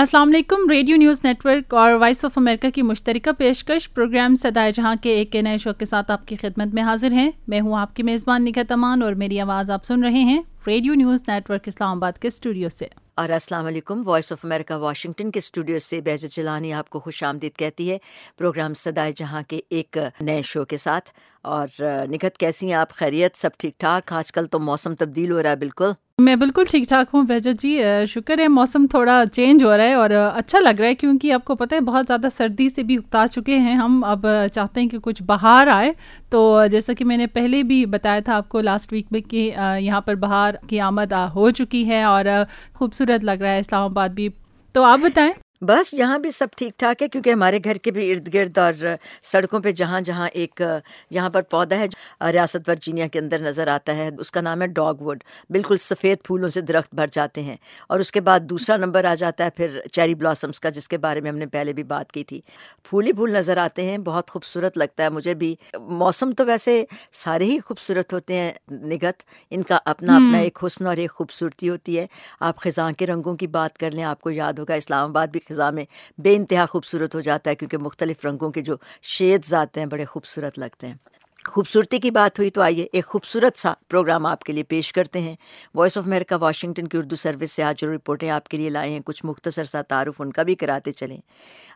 السلام علیکم، radio news net work اور وائس آف امریکہ کی مشترکہ پیشکش پروگرام سدائے جہاں کے ایک نئے شو کے ساتھ آپ کی خدمت میں حاضر ہیں۔ میں ہوں آپ کی میزبان نگہ امان اور میری آواز آپ سن رہے ہیں radio news net work Islamabad کے اسٹوڈیو سے۔ اور السلام علیکم، وائس آف امریکہ، واشنگٹن کے اسٹوڈیو سے بیج چلانی آپ کو خوش آمدید کہتی ہے۔ پروگرام سدائے جہاں کے ایک نئے شو کے ساتھ اور نگت کیسی ہیں آپ؟ خیریت؟ سب ٹھیک ٹھاک؟ آج کل تو موسم تبدیل ہو رہا ہے، بالکل۔ میں بالکل ٹھیک ٹھاک ہوں بہجت جی شکر ہے، موسم تھوڑا چینج ہو رہا ہے اور اچھا لگ رہا ہے کیونکہ آپ کو پتہ ہے بہت زیادہ سردی سے بھی اکتا چکے ہیں۔ ہم اب چاہتے ہیں کہ کچھ بہار آئے۔ تو جیسا کہ میں نے پہلے بھی بتایا تھا آپ کو لاسٹ ویک میں کہ یہاں پر بہار کی آمد ہو چکی ہے اور خوبصورت لگ رہا ہے، اسلام آباد بھی۔ تو آپ بتائیں۔ بس یہاں بھی سب ٹھیک ٹھاک ہے کیونکہ ہمارے گھر کے بھی ارد گرد اور سڑکوں پہ جہاں جہاں ایک یہاں پر پودا ہے ریاست ورجینیا کے اندر نظر آتا ہے اس کا نام ہے ڈاگ وڈ بالکل سفید پھولوں سے درخت بھر جاتے ہیں۔ اور اس کے بعد دوسرا نمبر آ جاتا ہے پھر چیری بلاسمس کا جس کے بارے میں ہم نے پہلے بھی بات کی تھی۔ پھول ہی پھول نظر آتے ہیں بہت خوبصورت لگتا ہے مجھے بھی۔ موسم تو ویسے سارے ہی خوبصورت ہوتے ہیں نگت۔ ان کا اپنا اپنا ایک حسن اور ایک خوبصورتی ہوتی ہے۔ آپ خزاں کے رنگوں کی بات کر لیں آپ کو یاد ہوگا اسلام آباد بھی خزاں میں بے انتہا خوبصورت ہو جاتا ہے کیونکہ مختلف رنگوں کے جو شیڈز آتے ہیں بڑے خوبصورت لگتے ہیں۔ خوبصورتی کی بات ہوئی تو آئیے ایک خوبصورت سا پروگرام آپ کے لیے پیش کرتے ہیں۔ وائس آف امریکہ واشنگٹن کی اردو سروس سے آج جو رپورٹیں آپ کے لیے لائے ہیں، کچھ مختصر سا تعارف ان کا بھی کراتے چلیں۔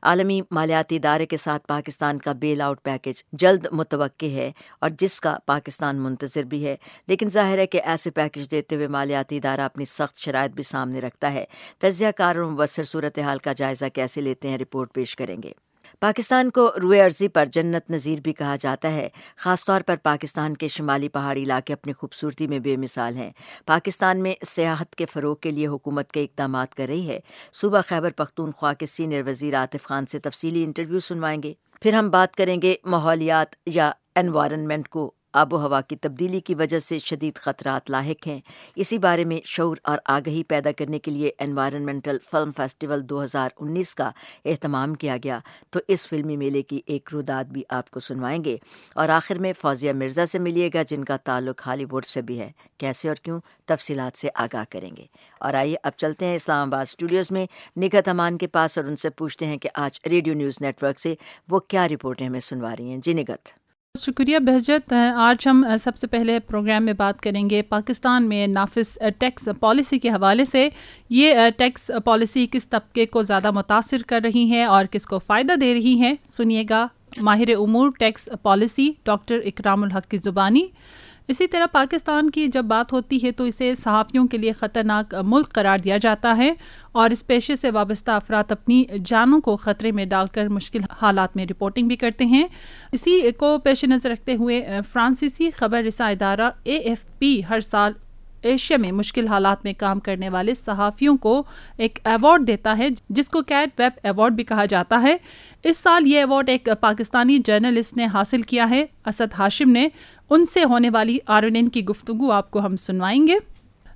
عالمی مالیاتی ادارے کے ساتھ پاکستان کا بیل آؤٹ پیکج جلد متوقع ہے اور جس کا پاکستان منتظر بھی ہے۔ لیکن ظاہر ہے کہ ایسے پیکج دیتے ہوئے مالیاتی ادارہ اپنی سخت شرائط بھی سامنے رکھتا ہے۔ تجزیہ کاروں مبصر صورتحال کا جائزہ کیسے لیتے ہیں رپورٹ پیش کریں گے۔ پاکستان کو روئے عرضی پر جنت نظیر بھی کہا جاتا ہے، خاص طور پر پاکستان کے شمالی پہاڑی علاقے اپنی خوبصورتی میں بے مثال ہیں۔ پاکستان میں سیاحت کے فروغ کے لیے حکومت کے اقدامات کر رہی ہے۔ صوبہ خیبر پختونخوا کے سینئر وزیر عاطف خان سے تفصیلی انٹرویو سنوائیں گے۔ پھر ہم بات کریں گے ماحولیات یا انوائرنمنٹ کو۔ آب و ہوا کی تبدیلی کی وجہ سے شدید خطرات لاحق ہیں۔ اسی بارے میں شعور اور آگہی پیدا کرنے کے لیے انوائرنمنٹل فلم فیسٹیول دو ہزار انیس کا اہتمام کیا گیا۔ تو اس فلمی میلے کی ایک روداد بھی آپ کو سنوائیں گے۔ اور آخر میں فوزیہ مرزا سے ملیے گا، جن کا تعلق ہالی ووڈ سے بھی ہے۔ کیسے اور کیوں؟ تفصیلات سے آگاہ کریں گے۔ اور آئیے اب چلتے ہیں اسلام آباد اسٹوڈیوز میں۔ نگت امان کے پاس اور ان سے پوچھتے ہیں کہ آج ریڈیو نیوز نیٹ ورک سے وہ کیا رپورٹیں ہمیں سنوا رہی ہیں۔ جی نگت شکریہ بہجت۔ آج ہم سب سے پہلے پروگرام میں بات کریں گے پاکستان میں نافذ ٹیکس پالیسی کے حوالے سے۔ یہ ٹیکس پالیسی کس طبقے کو زیادہ متاثر کر رہی ہے اور کس کو فائدہ دے رہی ہے؟ سنیے گا ماہر امور، ٹیکس پالیسی، ڈاکٹر اکرام الحق کی زبانی۔ اسی طرح پاکستان کی جب بات ہوتی ہے تو اسے صحافیوں کے لیے خطرناک ملک قرار دیا جاتا ہے اور اس پیشے سے وابستہ افراد اپنی جانوں کو خطرے میں ڈال کر مشکل حالات میں رپورٹنگ بھی کرتے ہیں۔ اسی کو پیش نظر رکھتے ہوئے فرانسیسی خبر رساں ادارہ اے ایف پی ہر سال ایشیا میں مشکل حالات میں کام کرنے والے صحافیوں کو ایک ایوارڈ دیتا ہے، جس کو کیٹ ویب ایوارڈ بھی کہا جاتا ہے۔ اس سال یہ ایوارڈ ایک پاکستانی جرنلسٹ نے حاصل کیا ہے۔ اسد ہاشم نے ان سے ہونے والی آرونین کی گفتگو آپ کو ہم سنوائیں گے۔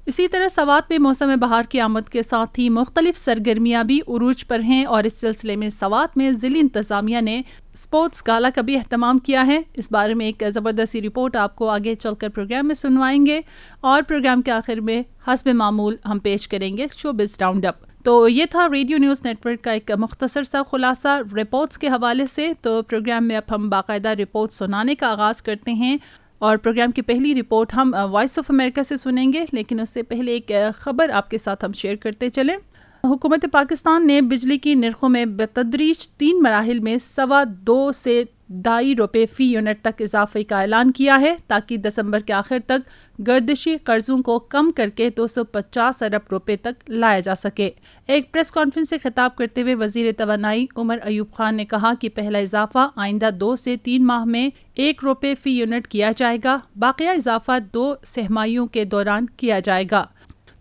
اسی طرح سوات میں موسم بہار کی آمد کے ساتھ ہی مختلف سرگرمیاں بھی عروج پر ہیں اور اس سلسلے میں سوات میں ضلع انتظامیہ نے اسپورٹس گالا کا بھی اہتمام کیا ہے۔ اس بارے میں ایک زبردستی رپورٹ آپ کو آگے چل کر پروگرام میں سنوائیں گے اور پروگرام کے آخر میں حسب معمول ہم پیش کریں گے شو بز راؤنڈ اپ۔ تو یہ تھا ریڈیو نیوز نیٹ ورک کا ایک مختصر سا خلاصہ رپورٹس کے حوالے سے۔ تو پروگرام میں اب ہم باقاعدہ رپورٹ سنانے کا آغاز کرتے ہیں۔ اور پروگرام کی پہلی رپورٹ ہم وائس آف امریکہ سے سنیں گے۔ لیکن اس سے پہلے ایک خبر آپ کے ساتھ ہم شیئر کرتے چلیں۔ حکومت پاکستان نے بجلی کی نرخوں میں بتدریج تین مراحل میں سوا دو سے ڈھائی روپے فی یونٹ تک اضافے کا اعلان کیا ہے تاکہ دسمبر کے آخر تک گردشی قرضوں کو کم کر کے دو سو پچاس ارب روپے تک لایا جا سکے۔ ایک پریس کانفرنس سے خطاب کرتے ہوئے وزیر توانائی عمر ایوب خان نے کہا کہ پہلا اضافہ آئندہ دو سے تین ماہ میں ایک روپے فی یونٹ کیا جائے گا، باقیہ اضافہ دو سہمائیوں کے دوران کیا جائے گا۔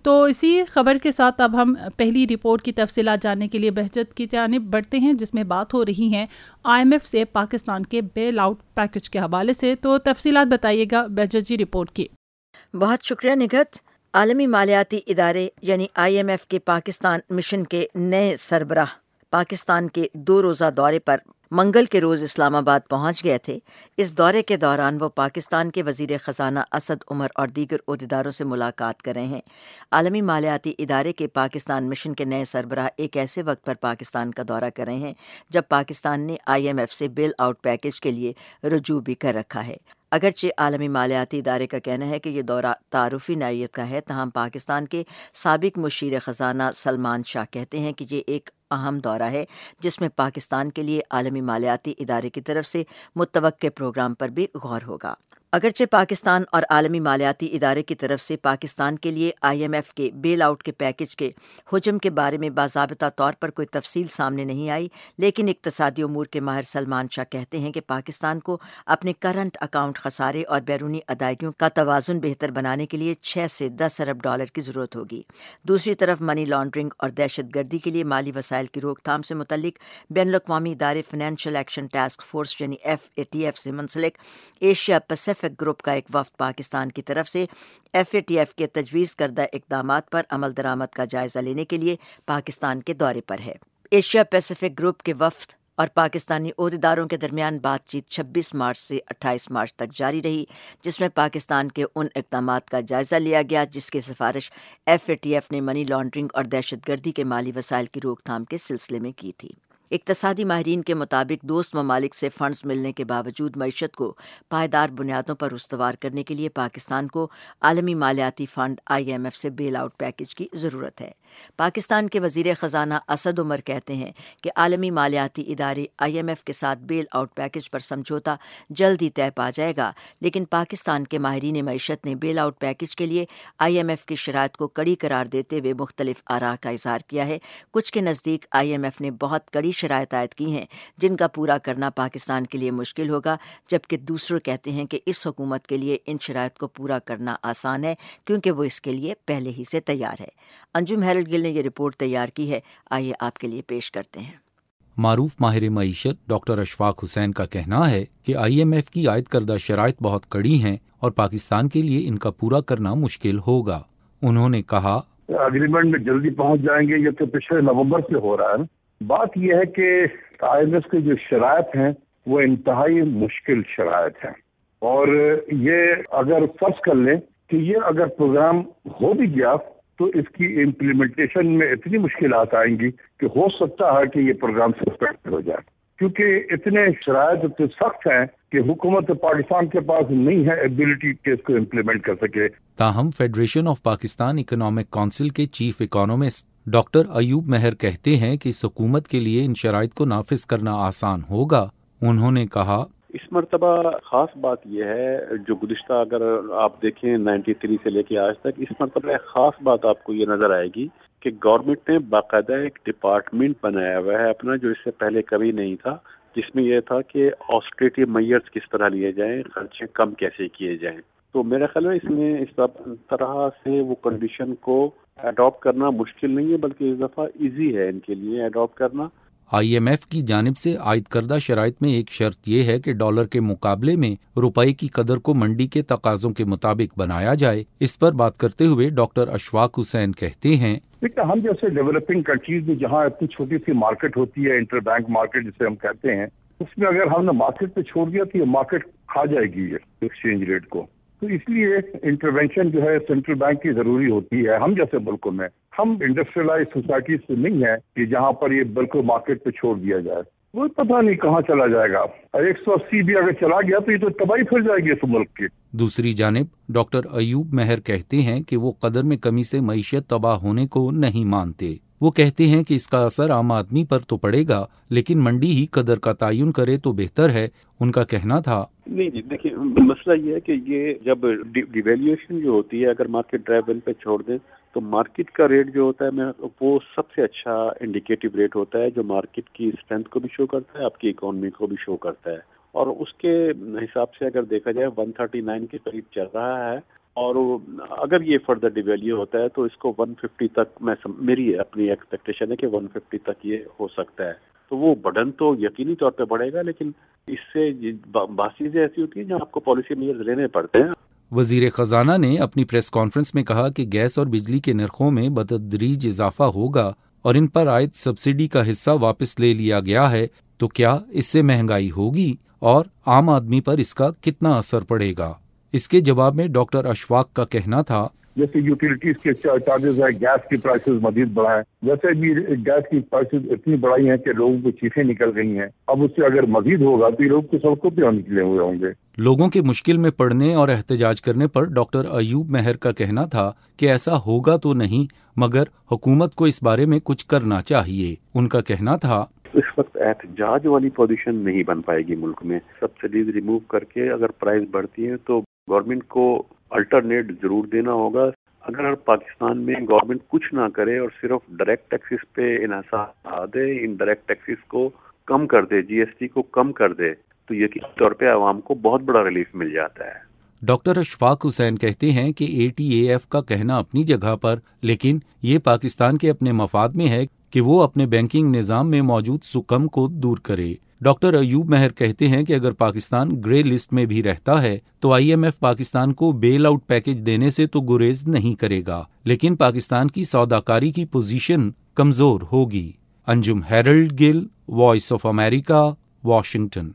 تو اسی خبر کے ساتھ اب ہم پہلی رپورٹ کی تفصیلات جاننے کے لیے بہجت کی جانب بڑھتے ہیں، جس میں بات ہو رہی ہے آئی ایم ایف سے پاکستان کے بیل آؤٹ پیکج کے حوالے سے۔ تو تفصیلات بتائیے گا بہجت جی رپورٹ کی۔ بہت شکریہ نگت۔ عالمی مالیاتی ادارے یعنی آئی ایم ایف کے پاکستان مشن کے نئے سربراہ۔ پاکستان کے دو روزہ دورے پر منگل کے روز اسلام آباد پہنچ گئے تھے۔ اس دورے کے دوران وہ پاکستان کے وزیر خزانہ اسد عمر اور دیگر عہدیداروں سے ملاقات کر رہے ہیں۔ عالمی مالیاتی ادارے کے پاکستان مشن کے نئے سربراہ ایک ایسے وقت پر پاکستان کا دورہ کر رہے ہیں جب پاکستان نے آئی ایم ایف سے بیل آؤٹ پیکج کے لیے رجوع بھی کر رکھا ہے۔ اگرچہ عالمی مالیاتی ادارے کا کہنا ہے کہ یہ دورہ تعارفی نوعیت کا ہے، تاہم پاکستان کے سابق مشیر خزانہ سلمان شاہ کہتے ہیں کہ یہ ایک اہم دورہ ہے، جس میں پاکستان کے لیے عالمی مالیاتی ادارے کی طرف سے متوقع پروگرام پر بھی غور ہوگا۔ اگرچہ پاکستان اور عالمی مالیاتی ادارے کی طرف سے پاکستان کے لیے آئی ایم ایف کے بیل آؤٹ کے پیکج کے حجم کے بارے میں باضابطہ طور پر کوئی تفصیل سامنے نہیں آئی، لیکن اقتصادی امور کے ماہر سلمان شاہ کہتے ہیں کہ پاکستان کو اپنے کرنٹ اکاؤنٹ خسارے اور بیرونی ادائیگیوں کا توازن بہتر بنانے کے لیے چھ سے دس ارب ڈالر کی ضرورت ہوگی۔ دوسری طرف منی لانڈرنگ اور دہشت گردی کے لیے مالی وسائل کی روک تھام سے متعلق بین الاقوامی ادارے فائنینشیل ایکشن ٹاسک فورس یعنی ایف اے ٹی ایف سے منسلک ایشیا پیسفک گروپ کا ایک وفد پاکستان کی طرف سے ایف اے ٹی ایف کے تجویز کردہ اقدامات پر عمل درآمد کا جائزہ لینے کے لیے پاکستان کے دورے پر ہے۔ ایشیا پیسفک گروپ کے وفد اور پاکستانی عہدیداروں کے درمیان بات چیت چھبیس مارچ سے اٹھائیس مارچ تک جاری رہی، جس میں پاکستان کے ان اقدامات کا جائزہ لیا گیا، جس کی سفارش ایف اے ٹی ایف نے منی لانڈرنگ اور دہشت گردی کے مالی وسائل کی روک تھام کے سلسلے میں کی تھی۔ اقتصادی ماہرین کے مطابق دوست ممالک سے فنڈز ملنے کے باوجود معیشت کو پائیدار بنیادوں پر استوار کرنے کے لیے پاکستان کو عالمی مالیاتی فنڈ آئی ایم ایف سے بیل آؤٹ پیکج کی ضرورت ہے۔ پاکستان کے وزیر خزانہ اسد عمر کہتے ہیں کہ عالمی مالیاتی ادارے آئی ایم ایف کے ساتھ بیل آؤٹ پیکج پر سمجھوتا جلد ہی طے پا جائے گا، لیکن پاکستان کے ماہرین معیشت نے بیل آؤٹ پیکج کے لیے آئی ایم ایف کی شرائط کو کڑی قرار دیتے ہوئے مختلف آراہ کا اظہار کیا ہے۔ کچھ کے نزدیک آئی ایم ایف نے بہت کڑی شرائط عائد کی ہیں جن کا پورا کرنا پاکستان کے لیے مشکل ہوگا جبکہ دوسرے کہتے ہیں کہ اس حکومت کے لیے ان شرائط کو پورا کرنا آسان ہے کیونکہ وہ اس کے لیے پہلے ہی سے تیار ہے۔ انجم ہیرلڈ گل نے یہ رپورٹ تیار کی ہے آئیے آپ کے لیے پیش کرتے ہیں۔ معروف ماہر معیشت ڈاکٹر اشفاق حسین کا کہنا ہے کہ آئی ایم ایف کی عائد کردہ شرائط بہت کڑی ہیں اور پاکستان کے لیے ان کا پورا کرنا مشکل ہوگا۔ انہوں نے کہا اگریمنٹ میں جلدی پہنچ جائیں گے یہ تو پچھلے نومبر سے ہو رہا ہے۔ بات یہ ہے کہ آئی ایم ایف کی جو شرائط ہیں، وہ انتہائی مشکل شرائط ہیں۔ اور یہ اگر فرض کر لیں کہ یہ اگر پروگرام ہو بھی گیا، تو اس کی امپلیمنٹیشن میں اتنی مشکلات آئیں گی کہ ہو سکتا ہے کہ یہ پروگرام سسپینڈ ہو جائے۔ کیونکہ اتنے شرائط اتنے سخت ہیں کہ حکومت پاکستان کے پاس نہیں ہے ایبلٹی کہ اس کو امپلیمنٹ کر سکے۔ تاہم Federation of Pakistan Economic Council کے chief economist doctor Ayub Mehr کہتے ہیں کہ اس حکومت کے لیے ان شرائط کو نافذ کرنا آسان ہوگا۔ انہوں نے کہا، اس مرتبہ خاص بات یہ ہے، جو گزشتہ اگر آپ دیکھیں نائنٹی تھری سے لے کے آج تک، اس مرتبہ ایک خاص بات آپ کو یہ نظر آئے گی کہ گورنمنٹ نے باقاعدہ ایک ڈپارٹمنٹ بنایا ہوا ہے اپنا، جو اس سے پہلے کبھی نہیں تھا، جس میں یہ تھا کہ آسٹریٹی میئرس کس طرح لیے جائیں، خرچے کم کیسے کیے جائیں۔ تو میرا خیال ہے اس میں اس طرح سے وہ کنڈیشن کو اڈاپٹ کرنا مشکل نہیں ہے بلکہ اس دفعہ ایزی ہے ان کے لیے اڈاپٹ کرنا۔ آئی ایم ایف کی جانب سے عائد کردہ شرائط میں ایک شرط یہ ہے کہ ڈالر کے مقابلے میں روپے کی قدر کو منڈی کے تقاضوں کے مطابق بنایا جائے۔ اس پر بات کرتے ہوئے ڈاکٹر اشفاق حسین کہتے ہیں۔ ہم جیسے ڈیولپنگ کنٹریز میں جہاں اتنی چھوٹی سی مارکیٹ ہوتی ہے انٹر بینک مارکیٹ جسے ہم کہتے ہیں اس میں اگر ہم نے مارکیٹ پہ چھوڑ دیا تو یہ مارکیٹ کھا جائے گی ایکسچینج ریٹ کو۔ تو اس لیے انٹروینشن جو ہے سینٹرل بینک کی ضروری ہوتی ہے۔ ہم جیسے ملکوں میں، ہم انڈسٹریلائز سوسائٹی سے نہیں ہے کہ جہاں پر یہ بالکل مارکیٹ پہ چھوڑ دیا جائے۔ وہ پتہ نہیں کہاں چلا جائے گا۔ ایک سو اسی بھی اگر چلا گیا تو یہ تو تباہی پھر جائے گی اس ملک کی۔ دوسری جانب، ڈاکٹر ایوب مہر کہتے ہیں کہ وہ قدر میں کمی سے معیشت تباہ ہونے کو نہیں مانتے۔ وہ کہتے ہیں کہ اس کا اثر عام آدمی پر تو پڑے گا، لیکن منڈی ہی قدر کا تعین کرے تو بہتر ہے، ان کا کہنا تھا۔ نہیں جی دیکھیے، مسئلہ یہ ہے کہ یہ جب ڈیویلیوشن جو ہوتی ہے، اگر مارکیٹ ڈرائیو پہ چھوڑ دیں، تو مارکیٹ کا ریٹ جو ہوتا ہے وہ سب سے اچھا انڈیکیٹو ریٹ ہوتا ہے جو مارکیٹ کی اسٹرینتھ کو بھی شو کرتا ہے، آپ کی اکانومی کو بھی شو کرتا ہے۔ اور اس کے حساب سے اگر دیکھا جائے ون تھرٹی نائن کے قریب چل رہا ہے۔ اور اگر یہ فردر ڈیویلیو ہوتا ہے تو اس کو ون ففٹی تک میں میری اپنی ایکسپیکٹیشن ہے کہ ون ففٹی تک یہ ہو سکتا ہے۔ تو وہ بڑھن تو یقینی طور پہ بڑھے گا، لیکن اس سے بعض چیزیں ایسی ہوتی ہیں جو آپ کو پالیسی میئر لینے پڑتے ہیں۔ وزیر خزانہ نے اپنی پریس کانفرنس میں کہا کہ گیس اور بجلی کے نرخوں میں بتدریج اضافہ ہوگا اور ان پر عائد سبسڈی کا حصہ واپس لے لیا گیا ہے۔ تو کیا اس سے مہنگائی ہوگی اور عام آدمی پر اس کا کتنا اثر پڑے گا؟ اس کے جواب میں ڈاکٹر اشفاق کا کہنا تھا جیسے یوٹیلیٹیز کے چارجز ہے گیس کی پرائسز مزید بڑھائے ویسے بھی گیس کی پرائسز اتنی بڑھائی ہیں کہ لوگوں کو چیخیں نکل رہی ہیں۔ اب اس سے اگر مزید ہوگا تو یہ لوگ تو سڑکوں پہ نکلے ہوئے ہوں گے۔ لوگوں کے مشکل میں پڑنے اور احتجاج کرنے پر ڈاکٹر ایوب مہر کا کہنا تھا کہ ایسا ہوگا تو نہیں مگر حکومت کو اس بارے میں کچھ کرنا چاہیے۔ ان کا کہنا تھا اس وقت احتجاج والی پوزیشن نہیں بن پائے گی ملک میں۔ سبسڈیز ریموو کر کے اگر پرائز بڑھتی ہے تو گورنمنٹ کو الٹرنیٹ ضرور دینا ہوگا۔ اگر پاکستان میں گورنمنٹ کچھ نہ کرے اور صرف ڈائریکٹ ٹیکسز پہ انحصار دے ان ڈائریکٹ ٹیکسز کو کم کر دے جی ایس ٹی کو کم کر دے، تو یقینی طور پہ عوام کو بہت بڑا ریلیف مل جاتا ہے۔ ڈاکٹر اشفاق حسین کہتے ہیں کہ اے ٹی اے ایف کا کہنا اپنی جگہ پر، لیکن یہ پاکستان کے اپنے مفاد میں ہے کہ وہ اپنے بینکنگ نظام میں موجود سکم کو دور کرے۔ ڈاکٹر ایوب مہر کہتے ہیں کہ اگر پاکستان گرے لسٹ میں بھی رہتا ہے تو آئی ایم ایف پاکستان کو بیل آؤٹ پیکج دینے سے تو گریز نہیں کرے گا، لیکن پاکستان کی سوداکاری کی پوزیشن کمزور ہوگی۔ Anjum Harold Gill, Voice of America, Washington.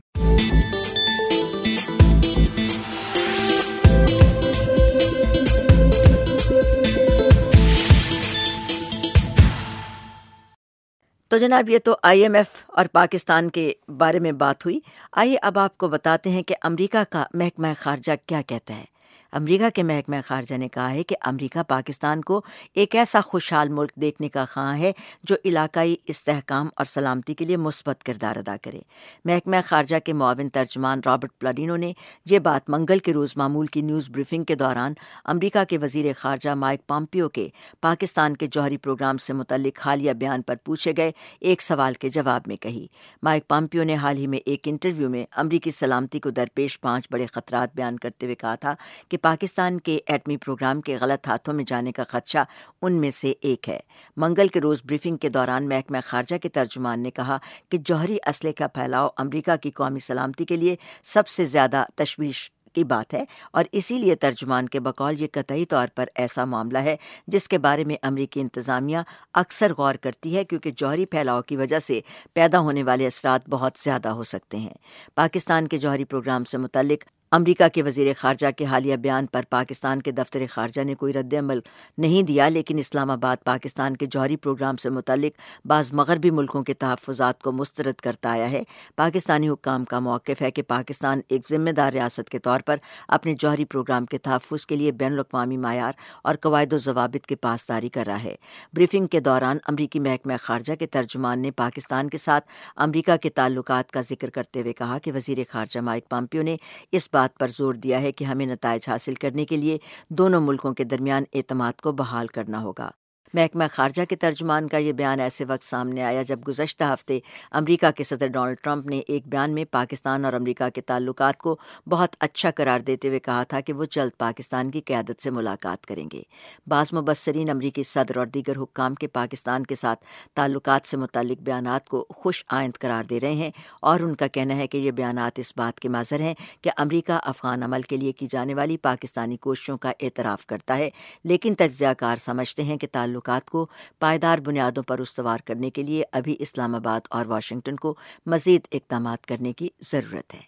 تو جناب، یہ تو آئی ایم ایف اور پاکستان کے بارے میں بات ہوئی۔ آئیے اب آپ کو بتاتے ہیں کہ امریکہ کا محکمہ خارجہ کیا کہتا ہے۔ امریکہ کے محکمہ خارجہ نے کہا ہے کہ امریکہ پاکستان کو ایک ایسا خوشحال ملک دیکھنے کا خواہاں ہے جو علاقائی استحکام اور سلامتی کے لیے مثبت کردار ادا کرے۔ محکمہ خارجہ کے معاون ترجمان رابرٹ پلاڈینو نے یہ بات منگل کے روز معمول کی نیوز بریفنگ کے دوران امریکہ کے وزیر خارجہ مائک پامپیو کے پاکستان کے جوہری پروگرام سے متعلق حالیہ بیان پر پوچھے گئے ایک سوال کے جواب میں کہی۔ مائک پامپیو نے حال ہی میں ایک انٹرویو میں امریکی سلامتی کو درپیش پانچ بڑے خطرات بیان کرتے ہوئے کہا تھا کہ پاکستان کے ایٹمی پروگرام کے غلط ہاتھوں میں جانے کا خدشہ ان میں سے ایک ہے۔ منگل کے روز بریفنگ کے دوران محکمہ خارجہ کے ترجمان نے کہا کہ جوہری اسلحے کا پھیلاؤ امریکہ کی قومی سلامتی کے لیے سب سے زیادہ تشویش کی بات ہے اور اسی لیے ترجمان کے بقول یہ قطعی طور پر ایسا معاملہ ہے جس کے بارے میں امریکی انتظامیہ اکثر غور کرتی ہے کیونکہ جوہری پھیلاؤ کی وجہ سے پیدا ہونے والے اثرات بہت زیادہ ہو سکتے ہیں۔ پاکستان کے جوہری پروگرام سے متعلق امریکہ کے وزیر خارجہ کے حالیہ بیان پر پاکستان کے دفتر خارجہ نے کوئی رد عمل نہیں دیا، لیکن اسلام آباد پاکستان کے جوہری پروگرام سے متعلق بعض مغربی ملکوں کے تحفظات کو مسترد کرتا آیا ہے۔ پاکستانی حکام کا موقف ہے کہ پاکستان ایک ذمہ دار ریاست کے طور پر اپنے جوہری پروگرام کے تحفظ کے لیے بین الاقوامی معیار اور قواعد و ضوابط کے پاسداری کر رہا ہے۔ بریفنگ کے دوران امریکی محکمہ خارجہ کے ترجمان نے پاکستان کے ساتھ امریکہ کے تعلقات کا ذکر کرتے ہوئے کہا کہ وزیر خارجہ مائک پامپیو نے اس بات بات پر زور دیا ہے کہ ہمیں نتائج حاصل کرنے کے لیے دونوں ملکوں کے درمیان اعتماد کو بحال کرنا ہوگا۔ محکمہ خارجہ کے ترجمان کا یہ بیان ایسے وقت سامنے آیا جب گزشتہ ہفتے امریکہ کے صدر ڈونلڈ ٹرمپ نے ایک بیان میں پاکستان اور امریکہ کے تعلقات کو بہت اچھا قرار دیتے ہوئے کہا تھا کہ وہ جلد پاکستان کی قیادت سے ملاقات کریں گے۔ بعض مبصرین امریکی صدر اور دیگر حکام کے پاکستان کے ساتھ تعلقات سے متعلق بیانات کو خوش آئند قرار دے رہے ہیں اور ان کا کہنا ہے کہ یہ بیانات اس بات کے ماضر ہیں کہ امریکہ افغان عمل کے لیے کی جانے والی پاکستانی کوششوں کا اعتراف کرتا ہے، لیکن تجزیہ کار سمجھتے ہیں کہ تعلق تعلقات کو پائیدار بنیادوں پر استوار کرنے کے لیے ابھی اسلام آباد اور واشنگٹن کو مزید اقدامات کرنے کی ضرورت ہے۔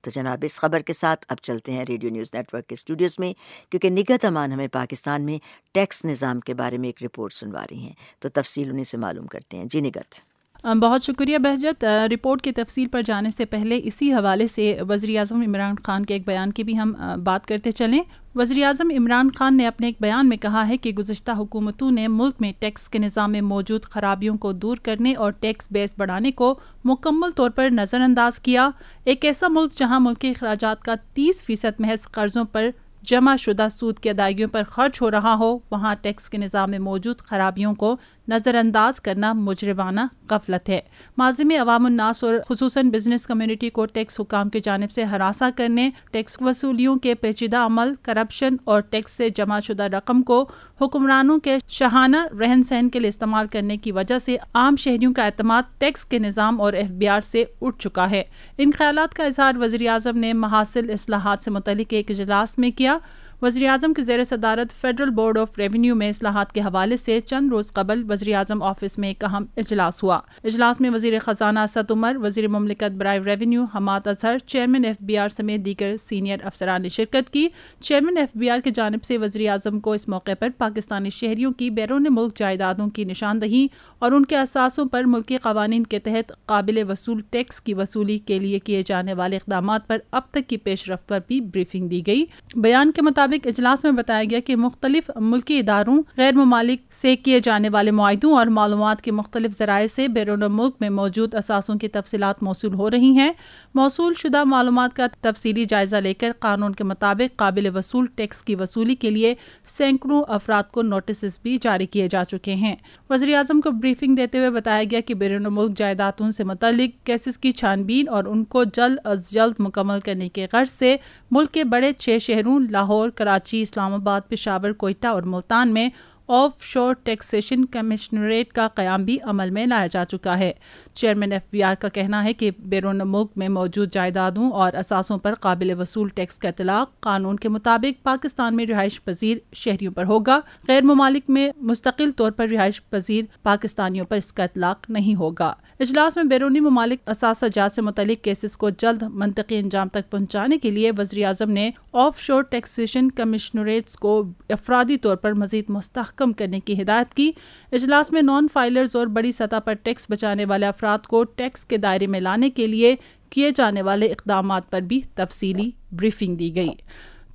تو جناب، اس خبر کے ساتھ اب چلتے ہیں ریڈیو نیوز نیٹ ورک کے اسٹوڈیوز میں، کیونکہ نگت امان ہمیں پاکستان میں ٹیکس نظام کے بارے میں ایک رپورٹ سنوا رہی ہیں۔ تو تفصیل انہیں سے معلوم کرتے ہیں۔ جی نگت بہت شکریہ بہجت۔ رپورٹ کی تفصیل پر جانے سے پہلے اسی حوالے سے وزیر اعظم عمران خان کے ایک بیان کی بھی ہم بات کرتے چلیں۔ وزیر اعظم عمران خان نے اپنے ایک بیان میں کہا ہے کہ گزشتہ حکومتوں نے ملک میں ٹیکس کے نظام میں موجود خرابیوں کو دور کرنے اور ٹیکس بیس بڑھانے کو مکمل طور پر نظر انداز کیا۔ ایک ایسا ملک جہاں ملکی اخراجات کا تیس فیصد محض قرضوں پر جمع شدہ سود کی ادائیگیوں پر خرچ ہو رہا ہو، وہاں ٹیکس کے نظام میں موجود خرابیوں کو نظر انداز کرنا مجرمانہ غفلت ہے۔ ماضی میں عوام الناس اور خصوصاً بزنس کمیونٹی کو ٹیکس حکام کی جانب سے ہراساں کرنے ٹیکس وصولیوں کے پیچیدہ عمل کرپشن اور ٹیکس سے جمع شدہ رقم کو حکمرانوں کے شہانہ رہن سہن کے لیے استعمال کرنے کی وجہ سے عام شہریوں کا اعتماد ٹیکس کے نظام اور ایف بی آر سے اٹھ چکا ہے۔ ان خیالات کا اظہار وزیر اعظم نے محاصل اصلاحات سے متعلق ایک اجلاس میں کیا۔ وزیر اعظم کے زیر صدارت فیڈرل بورڈ آف ریونیو میں اصلاحات کے حوالے سے چند روز قبل وزیر اعظم آفس میں ایک اہم اجلاس ہوا۔ اجلاس میں وزیر خزانہ اسد عمر، وزیر مملکت برائے revenue Hammad Azhar, chairman F B R سمیت دیگر سینئر افسران نے شرکت کی۔ چیئرمین ایف بی آر کی جانب سے وزیر اعظم کو اس موقع پر پاکستانی شہریوں کی بیرون ملک جائیدادوں کی نشاندہی اور ان کے اثاثوں پر ملکی قوانین کے تحت قابل وصول ٹیکس کی وصولی کے لیے کیے جانے والے اقدامات پر اب تک کی پیش رفت پر بھی بریفنگ دی گئی۔ بیان کے مطابق اجلاس میں بتایا گیا کہ مختلف ملکی اداروں، غیر ممالک سے کیے جانے والے معاہدوں اور معلومات کے مختلف ذرائع سے بیرون ملک میں موجود اثاثوں کی تفصیلات موصول ہو رہی ہیں۔ موصول شدہ معلومات کا تفصیلی جائزہ لے کر قانون کے مطابق قابل وصول ٹیکس کی وصولی کے لیے سینکڑوں افراد کو نوٹسز بھی جاری کیے جا چکے ہیں۔ وزیر اعظم کو بریفنگ دیتے ہوئے بتایا گیا کہ بیرون ملک جائیدادوں سے متعلق کیسز کی چھان بین اور ان کو جلد از جلد مکمل کرنے کے غرض سے ملک کے بڑے چھ شہروں، لاہور کراچی، اسلام آباد، پشاور، کوئٹہ اور ملتان میں آف شور ٹیکسیشن کمشنریٹ کا قیام بھی عمل میں لایا جا چکا ہے۔ چیئرمین ایف بی آر کا کہنا ہے کہ بیرون ملک میں موجود جائیدادوں اور اثاثوں پر قابل وصول ٹیکس کا اطلاق قانون کے مطابق پاکستان میں رہائش پذیر شہریوں پر ہوگا۔ غیر ممالک میں مستقل طور پر رہائش پذیر پاکستانیوں پر اس کا اطلاق نہیں ہوگا۔ اجلاس میں بیرونی ممالک اثاثہ جات سے متعلق کیسز کو جلد منطقی انجام تک پہنچانے کے لیے وزیر اعظم نے آف شور ٹیکسیشن کمشنریٹس کو افرادی طور پر مزید مستحکم کرنے کی ہدایت کی۔ اجلاس میں نان فائلرز اور بڑی سطح پر ٹیکس بچانے والے افراد کو ٹیکس کے دائرے میں لانے کے لیے کیے جانے والے اقدامات پر بھی تفصیلی بریفنگ دی گئی۔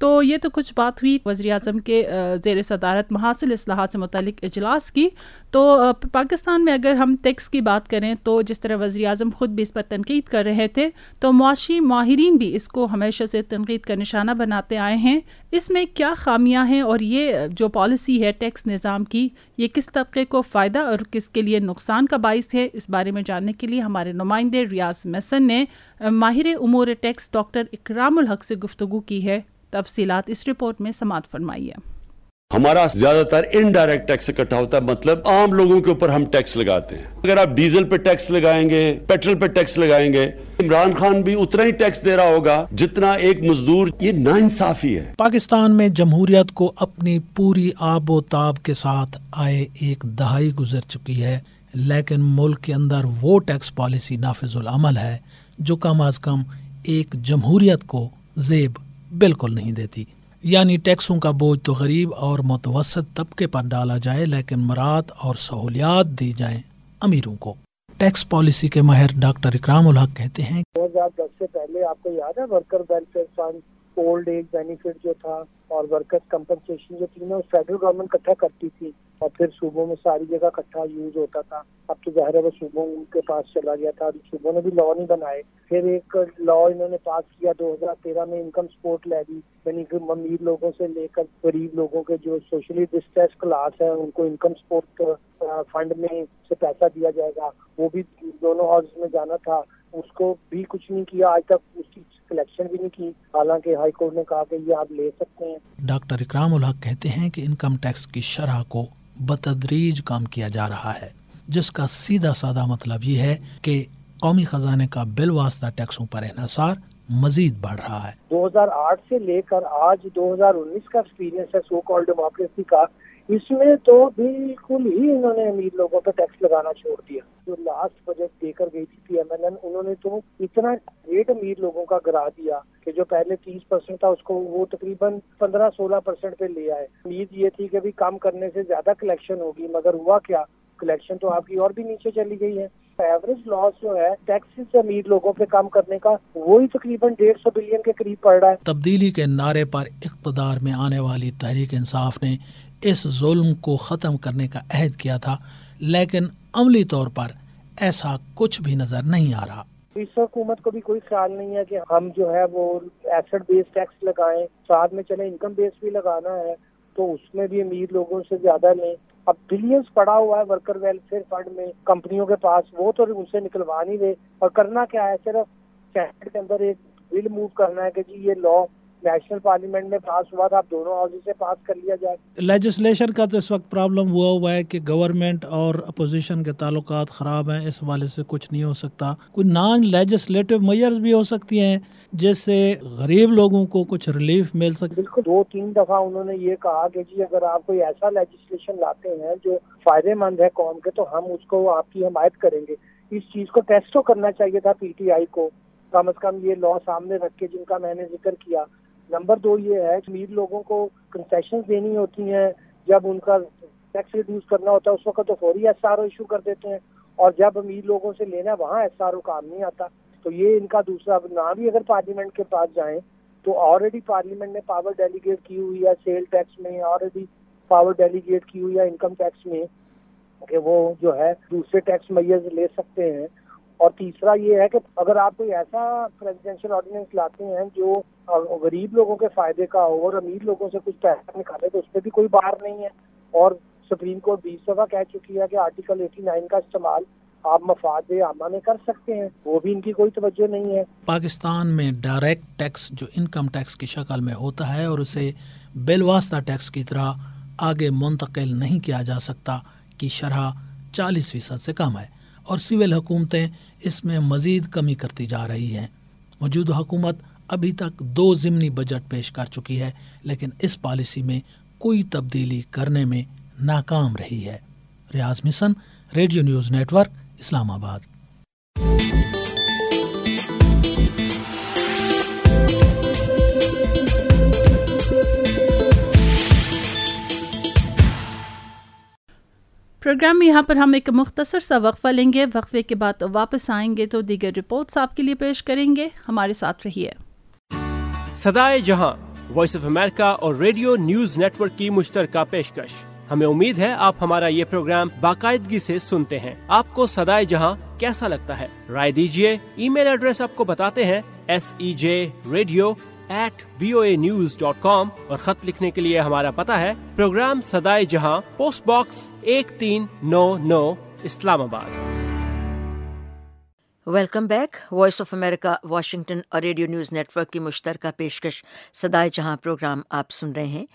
تو یہ تو کچھ بات ہوئی وزیر اعظم کے زیر صدارت محاصل اصلاحات سے متعلق اجلاس کی۔ تو پاکستان میں اگر ہم ٹیکس کی بات کریں تو جس طرح وزیر اعظم خود بھی اس پر تنقید کر رہے تھے، تو معاشی ماہرین بھی اس کو ہمیشہ سے تنقید کا نشانہ بناتے آئے ہیں۔ اس میں کیا خامیاں ہیں اور یہ جو پالیسی ہے ٹیکس نظام کی، یہ کس طبقے کو فائدہ اور کس کے لیے نقصان کا باعث ہے، اس بارے میں جاننے کے لیے ہمارے نمائندے ریاض میسن نے ماہر امور ٹیکس ڈاکٹر اکرام الحق سے گفتگو کی ہے۔ تفصیلات اس رپورٹ میں سماعت فرمائی ہے ہمارا زیادہ تر انڈائریکٹ ٹیکس اکٹھا ہوتا ہے مطلب عام لوگوں کے اوپر ہم ٹیکس لگاتے ہیں۔ اگر آپ ڈیزل پہ ٹیکس لگائیں گے پیٹرول پہ ٹیکس لگائیں گے عمران خان بھی اتنا ہی ٹیکس دے رہا ہوگا جتنا ایک مزدور یہ نا انصافی ہے۔ پاکستان میں جمہوریت کو اپنی پوری آب و تاب کے ساتھ آئے ایک دہائی گزر چکی ہے لیکن ملک کے اندر وہ ٹیکس پالیسی نافذ العمل ہے جو کم از کم ایک جمہوریت کو زیب بالکل نہیں دیتی۔ یعنی ٹیکسوں کا بوجھ تو غریب اور متوسط طبقے پر ڈالا جائے، لیکن مراد اور سہولیات دی جائیں امیروں کو۔ ٹیکس پالیسی کے ماہر ڈاکٹر اکرام الحق کہتے ہیں دو ہزار دس سے پہلے آپ کو یاد ہے، worker welfare fund old age benefit جو تھا اور ورکرز کمپنسیشن جو تھی نا فیڈرل گورنمنٹ کٹھا کرتی تھی اور پھر صوبوں میں ساری جگہ کٹھا یوز ہوتا تھا۔ اب تو ظاہر ہے وہ صوبوں کے پاس چلا گیا تھا صوبوں نے بھی لا نہیں بنائے۔ پھر ایک لا انہوں نے پاس کیا دو ہزار تیرہ میں انکم سپورٹ لے دی یعنی کہ امیر لوگوں سے لے کر غریب لوگوں کے جو سوشلی ڈسٹریس کلاس ہے ان کو انکم سپورٹ فنڈ میں سے پیسہ دیا جائے گا۔ وہ بھی دونوں ہاؤس میں جانا تھا۔ اس کو بھی کچھ نہیں کیا۔ آج تک اس کی سلیکشن بھی نہیں کی. حالانکہ ہائی کورٹ نے کہا کہ یہ آپ لے سکتے ہیں. ڈاکٹر اکرام الحق کہتے ہیں کہ انکم ٹیکس کی شرح کو بتدریج کام کیا جا رہا ہے جس کا سیدھا سادہ مطلب یہ ہے کہ قومی خزانے کا بل واسطہ ٹیکسوں پر انحصار مزید بڑھ رہا ہے۔ دو ہزار آٹھ سے لے کر آج دو ہزار انیس کا ایکسپیرینس ہے سو کال ڈیموکریسی کا. اس میں تو بالکل ہی انہوں نے امیر لوگوں پہ ٹیکس لگانا چھوڑ دیا۔ جو لاسٹ بجٹ دے کر گئی تھی پی ایم ایل این انہوں نے تو اتنا ریٹ امیر لوگوں کا گرا دیا کہ جو پہلے تیس پرسینٹ تھا، اس کو وہ تقریباً پندرہ سولہ پرسینٹ پہ لے آئے۔ امید یہ تھی کہ بھی کام کرنے سے زیادہ کلیکشن ہوگی، مگر ہوا کیا؟ کلیکشن تو آپ کی اور بھی نیچے چلی گئی ہے۔ ایوریج لاس جو ہے ٹیکس سے امیر لوگوں پہ کام کرنے کا وہی تقریباً ڈیڑھ سو بلین کے قریب پڑ رہا ہے۔ تبدیلی کے نعرے پر اقتدار میں آنے والی تحریک انصاف نے اس ظلم کو ختم کرنے کا عہد کیا تھا، لیکن عملی طور پر ایسا کچھ بھی نظر نہیں آ رہا۔ اس حکومت کو بھی کوئی خیال نہیں ہے کہ ہم جو ہے وہ ایسڈ بیس ٹیکس لگائیں، ساتھ میں چلے انکم بیس بھی لگانا ہے، تو اس میں بھی امیر لوگوں سے زیادہ لیں اب بلینس پڑا ہوا ہے ورکر ویلفیئر فنڈ میں، کمپنیوں کے پاس، وہ تو ان سے نکلوا نہیں رہے۔ اور کرنا کیا ہے؟ صرف سینٹ کے اندر ایک بل موو کرنا ہے کہ جی یہ لا نیشنل پارلیمنٹ میں پاس ہوا تھا دونوں ہاؤس سے پاس کر لیا جائے۔ لیجسلیشن کا تو اس وقت پرابلم ہوا ہوا ہے کہ گورنمنٹ اور اپوزیشن کے تعلقات خراب ہیں اس حوالے سے کچھ نہیں ہو سکتا۔ کوئی نان لیجسلیٹو میئرز بھی ہو سکتی ہیں جس سے غریب لوگوں کو کچھ ریلیف مل سکے۔ بالکل دو تین دفعہ انہوں نے یہ کہا کہ جی اگر آپ کوئی ایسا لیجسلیشن لاتے ہیں جو فائدے مند ہے قوم کے تو ہم اس کو آپ کی حمایت کریں گے۔ اس چیز کو ٹیسٹ تو کرنا چاہیے تھا پی ٹی آئی کو۔ کم از کم یہ لا سامنے رکھ کے جن کا میں نے ذکر کیا نمبر دو یہ ہے کہ امیر لوگوں کو کنسیشن دینی ہوتی ہیں۔ جب ان کا ٹیکس ریڈیوس کرنا ہوتا ہے، اس وقت تو فوری ایس آر او ایشو کر دیتے ہیں۔ اور جب امیر لوگوں سے لینا ہے، وہاں ایس آر او کام نہیں آتا۔ تو یہ ان کا دوسرا نہ بھی اگر پارلیمنٹ کے پاس جائیں، تو آلریڈی پارلیمنٹ نے پاور ڈیلیگیٹ کی ہوئی ہے سیل ٹیکس میں۔ آلریڈی پاور ڈیلیگیٹ کی ہوئی ہے انکم ٹیکس میں کہ وہ جو ہے دوسرے ٹیکس میز لے سکتے ہیں۔ اور تیسرا یہ ہے کہ اگر آپ کوئی ایسا پریزیڈینشیل آرڈیننس لاتے ہیں جو غریب لوگوں کے فائدے کا ہو اور امیر لوگوں سے کچھ پیسہ نکالے، تو اس پہ بھی کوئی بار نہیں ہے۔ اور سپریم کورٹ بیس دفعہ کہہ چکی ہے کہ آرٹیکل ایٹی نائن کا استعمال آپ مفاد عامہ میں کر سکتے ہیں۔ وہ بھی ان کی کوئی توجہ نہیں ہے۔ پاکستان میں ڈائریکٹ ٹیکس جو انکم ٹیکس کی شکل میں ہوتا ہے اور اسے بالواسطہ ٹیکس کی طرح آگے منتقل نہیں کیا جا سکتا، کی شرح چالیس فیصد سے کم ہے۔ اور سول حکومتیں اس میں مزید کمی کرتی جا رہی ہیں۔ موجودہ حکومت ابھی تک دو ضمنی بجٹ پیش کر چکی ہے، لیکن اس پالیسی میں کوئی تبدیلی کرنے میں ناکام رہی ہے۔ Riaz mission, radio news network, Islamabad. Programme میں یہاں پر ہم ایک مختصر سا وقفہ لیں گے۔ وقفے کے بعد واپس آئیں گے تو دیگر رپورٹس آپ کے لیے پیش کریں گے۔ ہمارے ساتھ رہیے۔ سدائے جہاں وائس آف امریکہ اور ریڈیو نیوز نیٹ ورک کی مشترکہ پیشکش۔ ہمیں امید ہے آپ ہمارا یہ پروگرام باقاعدگی سے سنتے ہیں۔ آپ کو سدائے جہاں کیسا لگتا ہے؟ رائے دیجیے ای میل ایڈریس آپ کو بتاتے ہیں S E J radio at V O A news dot com اور خط لکھنے کے لیے ہمارا پتا ہے، پروگرام سدائے جہاں، پوسٹ باکس ایک تین نو نو، Islamabad. Welcome back Voice of America Washington اور ریڈیو نیوز نیٹ ورک کی مشترکہ پیشکش سدائے جہاں پروگرام آپ سن رہے ہیں۔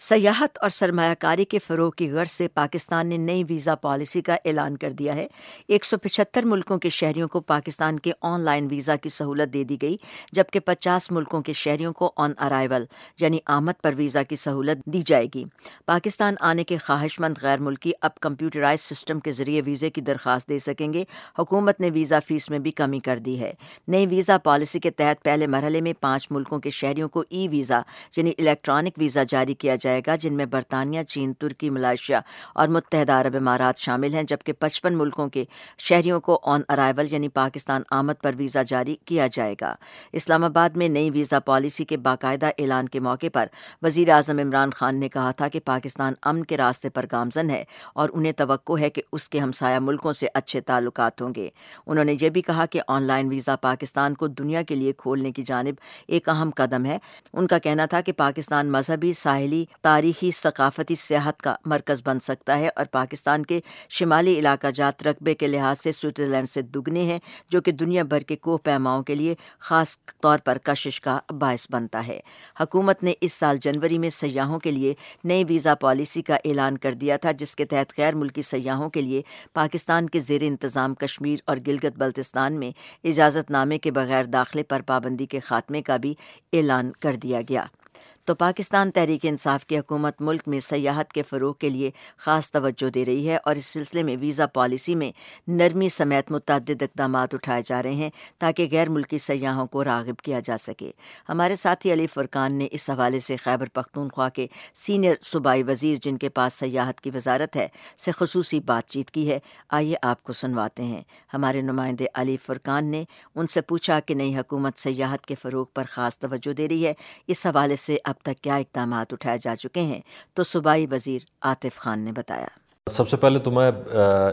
سیاحت اور سرمایہ کاری کے فروغ کی غرض سے پاکستان نے نئی ویزا پالیسی کا اعلان کر دیا ہے۔ ایک سو پچہتر ملکوں کے شہریوں کو پاکستان کے آن لائن ویزا کی سہولت دے دی گئی، جبکہ پچاس ملکوں کے شہریوں کو آن ارائیول یعنی آمد پر ویزا کی سہولت دی جائے گی۔ پاکستان آنے کے خواہش مند غیر ملکی اب کمپیوٹرائز سسٹم کے ذریعے ویزے کی درخواست دے سکیں گے۔ حکومت نے ویزا فیس میں بھی کمی کر دی ہے۔ نئی ویزا پالیسی کے تحت پہلے مرحلے میں پانچ ملکوں کے شہریوں کو ای ویزا یعنی الیکٹرانک ویزا جاری کیا جائے جائے گا جن میں برطانیہ، چین، ترکی، ملائیشیا اور متحدہ عرب امارات شامل ہیں، جبکہ پچپن ملکوں کے شہریوں کو آن ارائیول یعنی پاکستان آمد پر ویزا جاری کیا جائے گا۔ اسلام آباد میں نئی ویزا پالیسی کے باقاعدہ اعلان کے موقع پر وزیر اعظم عمران خان نے کہا تھا کہ پاکستان امن کے راستے پر گامزن ہے اور انہیں توقع ہے کہ اس کے ہمسایہ ملکوں سے اچھے تعلقات ہوں گے۔ انہوں نے یہ بھی کہا کہ آن لائن ویزا پاکستان کو دنیا کے لیے کھولنے کی جانب ایک اہم قدم ہے۔ ان کا کہنا تھا کہ پاکستان مذہبی، ساحلی تاریخی ثقافتی سیاحت کا مرکز بن سکتا ہے اور پاکستان کے شمالی علاقہ جات رقبے کے لحاظ سے سوئٹزرلینڈ سے دگنے ہیں، جو کہ دنیا بھر کے کوہ پیماؤں کے لیے خاص طور پر کشش کا باعث بنتا ہے۔ حکومت نے اس سال جنوری میں سیاحوں کے لیے نئی ویزا پالیسی کا اعلان کر دیا تھا، جس کے تحت غیر ملکی سیاحوں کے لیے پاکستان کے زیر انتظام کشمیر اور گلگت بلتستان میں اجازت نامے کے بغیر داخلے پر پابندی کے خاتمے کا بھی اعلان کر دیا گیا۔ تو پاکستان تحریک انصاف کی حکومت ملک میں سیاحت کے فروغ کے لیے خاص توجہ دے رہی ہے اور اس سلسلے میں ویزا پالیسی میں نرمی سمیت متعدد اقدامات اٹھائے جا رہے ہیں تاکہ غیر ملکی سیاحوں کو راغب کیا جا سکے۔ ہمارے ساتھی علی فرقان نے اس حوالے سے خیبر پختونخوا کے سینئر صوبائی وزیر جن کے پاس سیاحت کی وزارت ہے سے خصوصی بات چیت کی ہے۔ آئیے آپ کو سنواتے ہیں۔ ہمارے نمائندے علی فرقان نے ان سے پوچھا کہ نئی حکومت سیاحت کے فروغ پر خاص توجہ دے رہی ہے۔ اس حوالے سے اب اب تک کیا اقدامات اٹھائے جا چکے ہیں، تو صوبائی وزیر عاطف خان نے بتایا۔ سب سے پہلے تو میں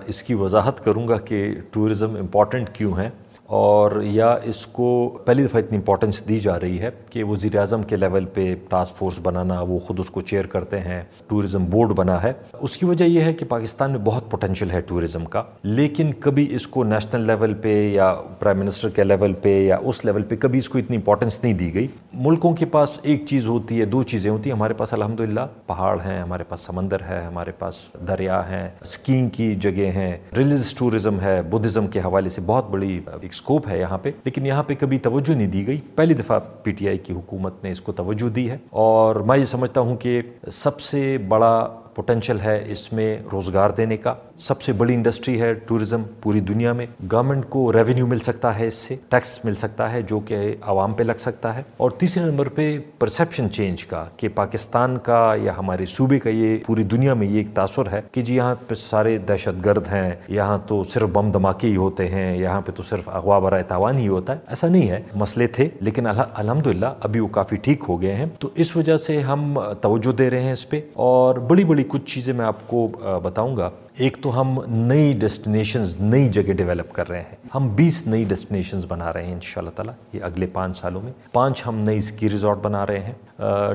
اس کی وضاحت کروں گا کہ ٹورزم امپورٹنٹ کیوں ہے۔ اور یا اس کو پہلی دفعہ اتنی امپورٹنس دی جا رہی ہے کہ وزیر اعظم کے لیول پہ ٹاسک فورس بنانا، وہ خود اس کو چیئر کرتے ہیں ٹورزم بورڈ بنا ہے۔ اس کی وجہ یہ ہے کہ پاکستان میں بہت پوٹینشیل ہے ٹورزم کا، لیکن کبھی اس کو نیشنل لیول پہ یا پرائم منسٹر کے لیول پہ یا اس لیول پہ کبھی اس کو اتنی امپورٹنس نہیں دی گئی۔ ملکوں کے پاس ایک چیز ہوتی ہے، دو چیزیں ہوتی ہیں۔ ہمارے پاس الحمد پہاڑ ہیں، ہمارے پاس سمندر ہے، ہمارے پاس دریا ہیں اسکینگ کی جگہ ہیں۔ ریلیجس ٹورزم ہے بدھزم کے حوالے سے بہت بڑی ایک اسکوپ ہے یہاں پہ، لیکن یہاں پہ کبھی توجہ نہیں دی گئی۔ پہلی دفعہ پی ٹی آئی کی حکومت نے اس کو توجہ دی ہے۔ اور میں یہ سمجھتا ہوں کہ سب سے بڑا پوٹینشیل ہے اس میں روزگار دینے کا۔ سب سے بڑی انڈسٹری ہے ٹورزم پوری دنیا میں۔ گورنمنٹ کو ریونیو مل سکتا ہے اس سے ٹیکس مل سکتا ہے جو کہ عوام پہ لگ سکتا ہے۔ اور تیسرے نمبر پہ پرسیپشن چینج کا، کہ پاکستان کا یا ہمارے صوبے کا یہ پوری دنیا میں یہ ایک تاثر ہے کہ جی یہاں پہ سارے دہشت گرد ہیں، یہاں تو صرف بم دھماکے ہی ہوتے ہیں، یہاں پہ تو صرف اغوا برائے تاوان ہی ہوتا ہے۔ ایسا نہیں ہے، مسئلے تھے، لیکن الحمد للہ ابھی وہ کافی ٹھیک ہو گئے ہیں۔ تو اس وجہ سے ہم توجہ دے رہے ہیں اس پہ۔ اور بڑی بڑی کچھ چیزیں میں آپ کو بتاؤں گا۔ ایک تو ہم نئی ڈیسٹینیشنز نئی جگہ ڈیولپ کر رہے ہیں۔ ہم بیس نئی ڈیسٹینیشنز بنا رہے ہیں ان شاء اللہ تعالیٰ یہ اگلے پانچ سالوں میں۔ پانچ ہم نئی اسکی ریزورٹ بنا رہے ہیں۔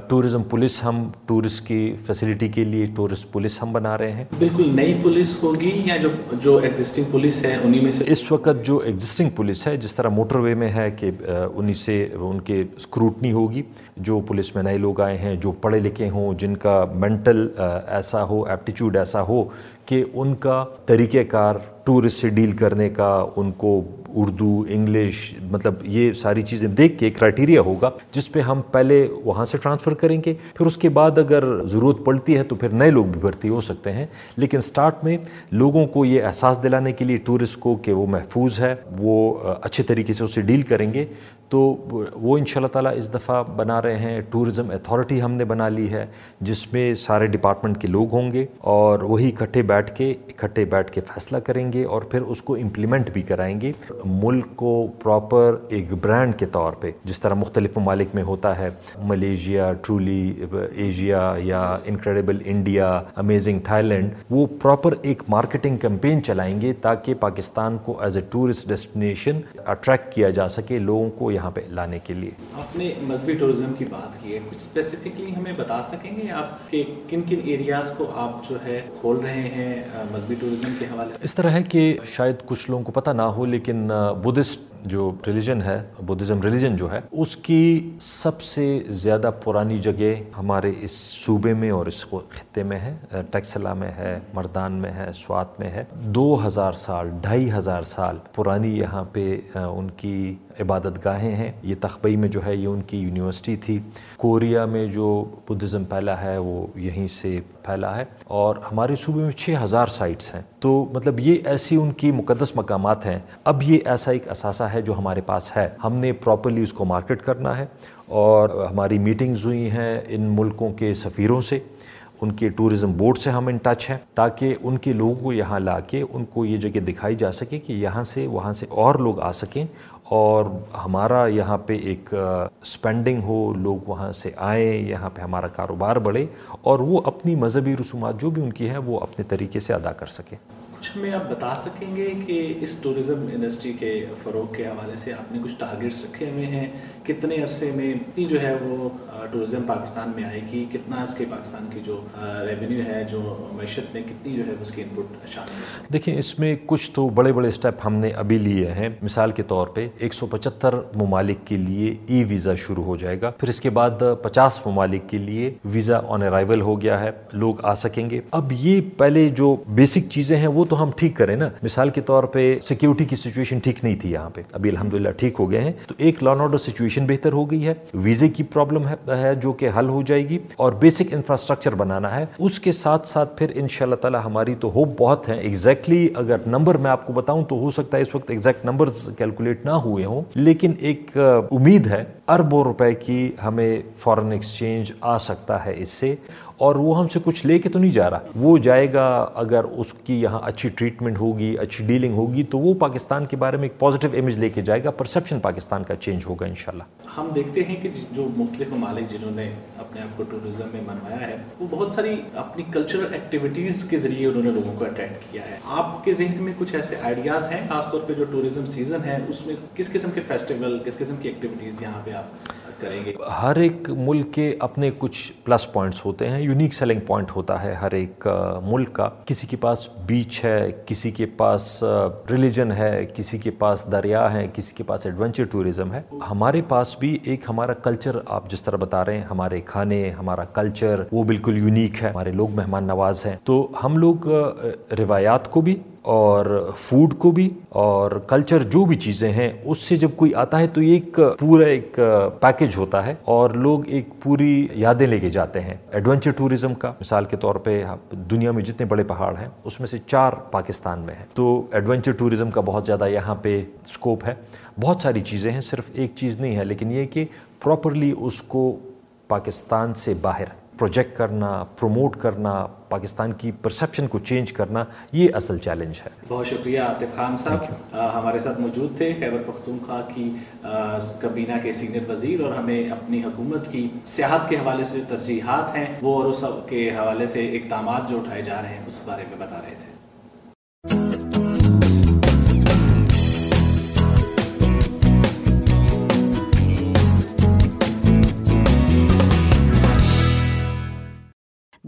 ٹورزم پولیس ہم ٹورسٹ کی فیسلٹی کے لیے ٹورسٹ پولیس ہم بنا رہے ہیں۔ بالکل نئی پولیس ہوگی یا جو جو ایگزسٹنگ پولیس ہے انہی میں سے؟ اس وقت جو ایگزسٹنگ پولیس ہے جس طرح موٹر وے میں ہے کہ انہی سے ان کے اسکروٹنی ہوگی۔ جو پولیس میں نئے لوگ آئے ہیں جو پڑھے لکھے ہوں جن کا مینٹل ایسا ہو ایپٹیچیوڈ ایسا ہو کہ ان کا طریقہ کار ٹورسٹ سے ڈیل کرنے کا، ان کو اردو، انگلش مطلب یہ ساری چیزیں دیکھ کے کرائٹیریا ہوگا جس پہ ہم پہلے وہاں سے ٹرانسفر کریں گے۔ پھر اس کے بعد اگر ضرورت پڑتی ہے تو پھر نئے لوگ بھی بھرتی ہو سکتے ہیں۔ لیکن سٹارٹ میں لوگوں کو یہ احساس دلانے کے لیے ٹورسٹ کو کہ وہ محفوظ ہے، وہ اچھے طریقے سے اسے ڈیل کریں گے۔ تو وہ ان شاء اللہ تعالیٰ اس دفعہ بنا رہے ہیں ٹورزم اتھارٹی ہم نے بنا لی ہے، جس میں سارے ڈپارٹمنٹ کے لوگ ہوں گے اور وہی اکٹھے بیٹھ کے، اکٹھے بیٹھ کے فیصلہ کریں گے اور پھر اس کو امپلیمنٹ بھی کرائیں گے۔ ملک کو پراپر ایک برانڈ کے طور پہ، جس طرح مختلف ممالک میں ہوتا ہے، ملیشیا، ٹرولی، ایشیا یا incredible India amazing Thailand وہ پراپر ایک مارکیٹنگ کمپین چلائیں گے تاکہ پاکستان کو as a tourist destination attract کیا جا سکے، لوگوں کو یہاں پہ لانے کے لیے۔ آپ نے مذہبی ٹورزم کی بات کی ہے کچھ اسپیسیفکلی ہمیں بتا سکیں گے آپ کہ کن کن ایریاز کو آپ جو ہے کھول رہے ہیں مذہبی ٹورزم کے حوالے اس طرح ہے کہ شاید کچھ لوگوں کو پتہ نہ ہو لیکن بدھسٹ جو ریلیجن ہے بدھزم ریلیجن جو ہے اس کی سب سے زیادہ پرانی جگہ ہمارے اس صوبے میں اور اس خطے میں ہے۔ ٹیکسلا میں ہے مردان میں ہے سوات میں ہے۔ دو ہزار سال ڈھائی ہزار سال پرانی یہاں پہ ان کی عبادت گاہیں ہیں۔ یہ تخبئی میں جو ہے، یہ ان کی یونیورسٹی تھی۔ کوریا میں جو بدھزم پھیلا ہے، وہ یہیں سے پھیلا ہے۔ اور ہمارے صوبے میں چھ ہزار سائٹس ہیں۔ تو مطلب یہ ایسی ان کی مقدس مقامات ہیں۔ اب یہ ایسا ایک اثاثہ ہے جو ہمارے پاس ہے۔ ہم نے پراپرلی اس کو مارکیٹ کرنا ہے۔ اور ہماری میٹنگز ہوئی ہیں ان ملکوں کے سفیروں سے۔ ان کے ٹورزم بورڈ سے ہم ان ٹچ ہیں۔ تاکہ ان کے لوگوں کو یہاں لا کے ان کو یہ جگہ دکھائی جا سکے کہ یہاں سے، وہاں سے اور لوگ آ سکیں۔ اور ہمارا یہاں پہ ایک اسپینڈنگ ہو، لوگ وہاں سے آئیں یہاں پہ ہمارا کاروبار بڑھے اور وہ اپنی مذہبی رسومات جو بھی ان کی ہیں وہ اپنے طریقے سے ادا کر سکیں۔ کچھ ہمیں آپ بتا سکیں گے کہ اس ٹورزم انڈسٹری کے فروغ کے حوالے سے آپ نے کچھ ٹارگیٹس رکھے ہوئے ہیں؟ کتنے عرصے میں اتنی جو ہے وہ ٹورزم پاکستان میں آئے گی؟ کتنا اس کے پاکستان کی جو ریونیو ہے، جو معیشت میں کتنی جو ہے اس کی انپٹ شامل ہے؟ دیکھیں، اس میں کچھ تو بڑے بڑے اسٹیپ ہم نے ابھی لیے ہیں۔ مثال کے طور پہ، ایک سو پچہتر ممالک کے لیے ای ویزا شروع ہو جائے گا۔ پھر اس کے بعد پچاس ممالک کے لیے ویزا آن ارائیول ہو گیا ہے۔ لوگ آ سکیں گے۔ اب یہ پہلے جو بیسک چیزیں ہیں، وہ تو ہم ٹھیک کریں نا۔ مثال کے طور پہ سیکیورٹی کی سچویشن ٹھیک نہیں تھی یہاں پہ۔ ابھی الحمدللہ ٹھیک ہو گئے ہیں۔ تو ایک لان آرڈر سچویشن بہتر ہو گئی ہے، ویزے کی پرابلم ہے جو کہ حل ہو جائے گی اور بیسک انفراسٹرکچر بنانا ہے۔ اس کے ساتھ ساتھ پھر ان شاء اللہ تعالیٰ ہماری تو ہوپ بہت ہے ایگزیکٹلی exactly اگر نمبر میں آپ کو بتاؤں تو ہو سکتا ہے اس وقت ایگزیکٹ نمبر کیلکولیٹ نہ ہوئے ہوں۔ لیکن ایک امید ہے اربوں روپے کی ہمیں فورن ایکسچینج آ سکتا ہے اس سے۔ اور وہ ہم سے کچھ لے کے تو نہیں جا رہا۔ وہ جائے گا اگر اس کی یہاں اچھی ٹریٹمنٹ ہوگی، اچھی ڈیلنگ ہوگی، تو وہ پاکستان کے بارے میں ایک پازیٹیو امیج لے کے جائے گا۔ پرسیپشن پاکستان کا چینج ہوگا انشاءاللہ۔ ہم دیکھتے ہیں کہ جو مختلف ممالک جنہوں نے اپنے آپ کو ٹورزم میں منوایا ہے، وہ بہت ساری اپنی کلچرل ایکٹیویٹیز کے ذریعے انہوں نے لوگوں کو اٹریکٹ کیا ہے۔ آپ کے ذہن میں کچھ ایسے آئیڈیاز ہیں، خاص طور پہ جو ٹورزم سیزن ہے، اس میں کس قسم کے فیسٹیول کس قسم کی ایکٹیویٹیز یہاں پہ آپ کریں گے۔ ہر ایک ملک کے اپنے کچھ پلس پوائنٹس ہوتے ہیں یونیک سیلنگ پوائنٹ ہوتا ہے ہر ایک ملک کا۔ کسی کے پاس بیچ ہے، کسی کے پاس ریلیجن ہے، کسی کے پاس دریا ہے، کسی کے پاس ایڈونچر ٹورزم ہے۔ ہمارے پاس بھی ایک ہمارا کلچر آپ جس طرح بتا رہے ہیں، ہمارے کھانے، ہمارا کلچر وہ بالکل یونیک ہے۔ ہمارے لوگ مہمان نواز ہیں۔ تو ہم لوگ روایات کو بھی اور فوڈ کو بھی اور کلچر جو بھی چیزیں ہیں، اس سے جب کوئی آتا ہے تو ایک پورا ایک پیکج ہوتا ہے اور لوگ ایک پوری یادیں لے کے جاتے ہیں۔ ایڈونچر ٹوریزم کا مثال کے طور پہ دنیا میں جتنے بڑے پہاڑ ہیں، اس میں سے چار پاکستان میں ہیں۔ تو ایڈونچر ٹوریزم کا بہت زیادہ یہاں پہ اسکوپ ہے۔ بہت ساری چیزیں ہیں، صرف ایک چیز نہیں ہے، لیکن یہ کہ پراپرلی اس کو پاکستان سے باہر پروجیکٹ کرنا پروموٹ کرنا پاکستان کی پرسپشن کو چینج کرنا یہ اصل چیلنج ہے۔ بہت شکریہ عاطف خان صاحب۔ ہمارے ساتھ موجود تھے خیبر پختونخوا کی کابینہ کے سینئر وزیر اور ہمیں اپنی حکومت کی سیاحت کے حوالے سے جو ترجیحات ہیں وہ اور اس کے حوالے سے اقدامات جو اٹھائے جا رہے ہیں اس بارے میں بتا رہے تھے۔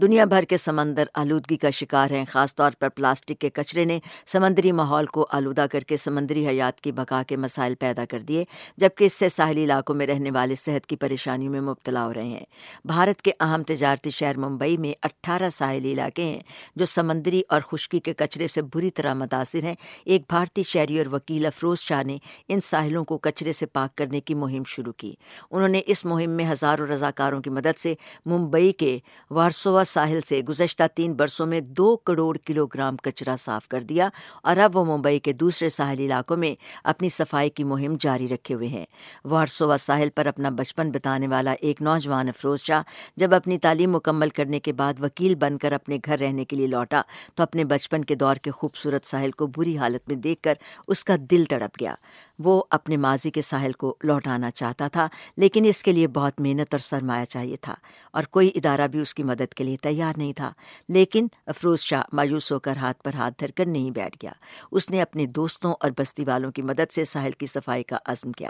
دنیا بھر کے سمندر آلودگی کا شکار ہیں، خاص طور پر پلاسٹک کے کچرے نے سمندری ماحول کو آلودہ کر کے سمندری حیات کی بقا کے مسائل پیدا کر دیے، جبکہ اس سے ساحلی علاقوں میں رہنے والے صحت کی پریشانیوں میں مبتلا ہو رہے ہیں۔ بھارت کے اہم تجارتی شہر ممبئی میں اٹھارہ ساحلی علاقے ہیں جو سمندری اور خشکی کے کچرے سے بری طرح متاثر ہیں۔ ایک بھارتی شہری اور وکیل افروز شاہ نے ان ساحلوں کو کچرے سے پاک کرنے کی مہم شروع کی۔ انہوں نے اس مہم میں ہزاروں رضاکاروں کی مدد سے ممبئی کے وارسوا ساحل سے گزشتہ تین برسوں میں دو کروڑ کلو گرام کچرا صاف کر دیا اور اب وہ ممبئی کے دوسرے ساحلی علاقوں میں اپنی صفائی کی مہم جاری رکھے ہوئے ہیں۔ وارسوا ساحل پر اپنا بچپن بتانے والا ایک نوجوان افروز شاہ جب اپنی تعلیم مکمل کرنے کے بعد وکیل بن کر اپنے گھر رہنے کے لیے لوٹا تو اپنے بچپن کے دور کے خوبصورت ساحل کو بری حالت میں دیکھ کر اس کا دل تڑپ گیا۔ وہ اپنے ماضی کے ساحل کو لوٹانا چاہتا تھا، لیکن اس کے لیے بہت محنت اور سرمایہ چاہیے تھا اور کوئی ادارہ بھی اس کی مدد کے لیے تیار نہیں تھا۔ لیکن افروز شاہ مایوس ہو کر ہاتھ پر ہاتھ دھر کر نہیں بیٹھ گیا۔ اس نے اپنے دوستوں اور بستی والوں کی مدد سے ساحل کی صفائی کا عزم کیا۔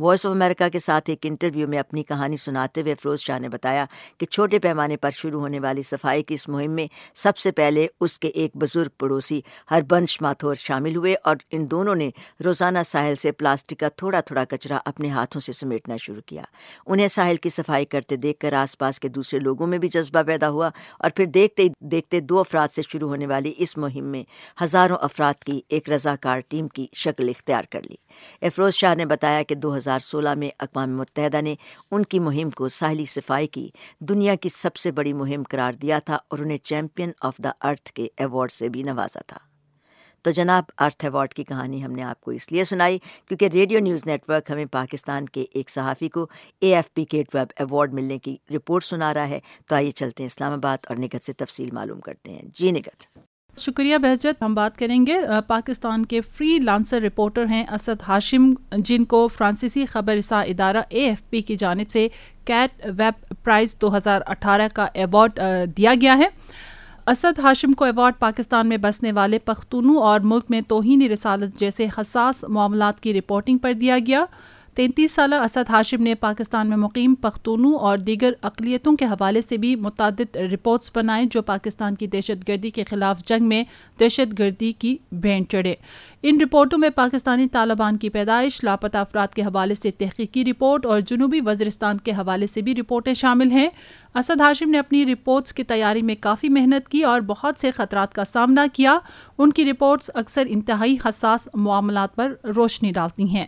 وائس آف امریکہ کے ساتھ ایک انٹرویو میں اپنی کہانی سناتے ہوئے افروز شاہ نے بتایا کہ چھوٹے پیمانے پر شروع ہونے والی صفائی کی اس مہم میں سب سے پہلے اس کے ایک بزرگ پڑوسی ہربنش ماتھور شامل ہوئے اور ان دونوں نے روزانہ ساحل سے پلاسٹک کا تھوڑا تھوڑا کچرا اپنے ہاتھوں سے سمیٹنا شروع کیا۔ انہیں ساحل کی صفائی کرتے دیکھ کر آس پاس کے دوسرے لوگوں میں بھی جذبہ پیدا ہوا اور پھر دیکھتے دیکھتے دو افراد سے شروع ہونے والی اس مہم میں ہزاروں افراد کی ایک رضاکار ٹیم کی شکل اختیار کر لی۔ افروز شاہ نے بتایا کہ دو ہزار سولہ میں اقوام متحدہ نے ان کی مہم کو ساحلی صفائی کی دنیا کی سب سے بڑی مہم قرار دیا تھا اور انہیں چیمپئن آف دا ارتھ کے ایوارڈ سے بھی نوازا تھا۔ تو جناب ارتھ ایوارڈ کی کہانی ہم نے آپ کو اس لیے سنائی کیونکہ ریڈیو نیوز نیٹ ورک ہمیں پاکستان کے ایک صحافی کو A F P Kate Webb award ملنے کی رپورٹ سنا رہا ہے۔ تو آئیے چلتے ہیں اسلام آباد اور نگت سے تفصیل معلوم کرتے ہیں۔ جی نگت شکریہ بہجت، ہم بات کریں گے۔ پاکستان کے فری لانسر رپورٹر ہیں اسد ہاشم، جن کو فرانسیسی خبر رساں ادارہ اے ایف پی کی جانب سے کیٹ ویب پرائز دو ہزار اٹھارہ کا ایوارڈ دیا گیا ہے۔ اسد ہاشم کو ایوارڈ پاکستان میں بسنے والے پختونوں اور ملک میں توہین رسالت جیسے حساس معاملات کی رپورٹنگ پر دیا گیا۔ تینتیس سالہ اسد ہاشم نے پاکستان میں مقیم پختونوں اور دیگر اقلیتوں کے حوالے سے بھی متعدد رپورٹس بنائے جو پاکستان کی دہشت گردی کے خلاف جنگ میں دہشت گردی کی بینڈ چڑھے۔ ان رپورٹوں میں پاکستانی طالبان کی پیدائش، لاپتہ افراد کے حوالے سے تحقیقی رپورٹ اور جنوبی وزرستان کے حوالے سے بھی رپورٹیں شامل ہیں۔ اسد ہاشم نے اپنی رپورٹس کی تیاری میں کافی محنت کی اور بہت سے خطرات کا سامنا کیا۔ ان کی رپورٹس اکثر انتہائی حساس معاملات پر روشنی ڈالتی ہیں۔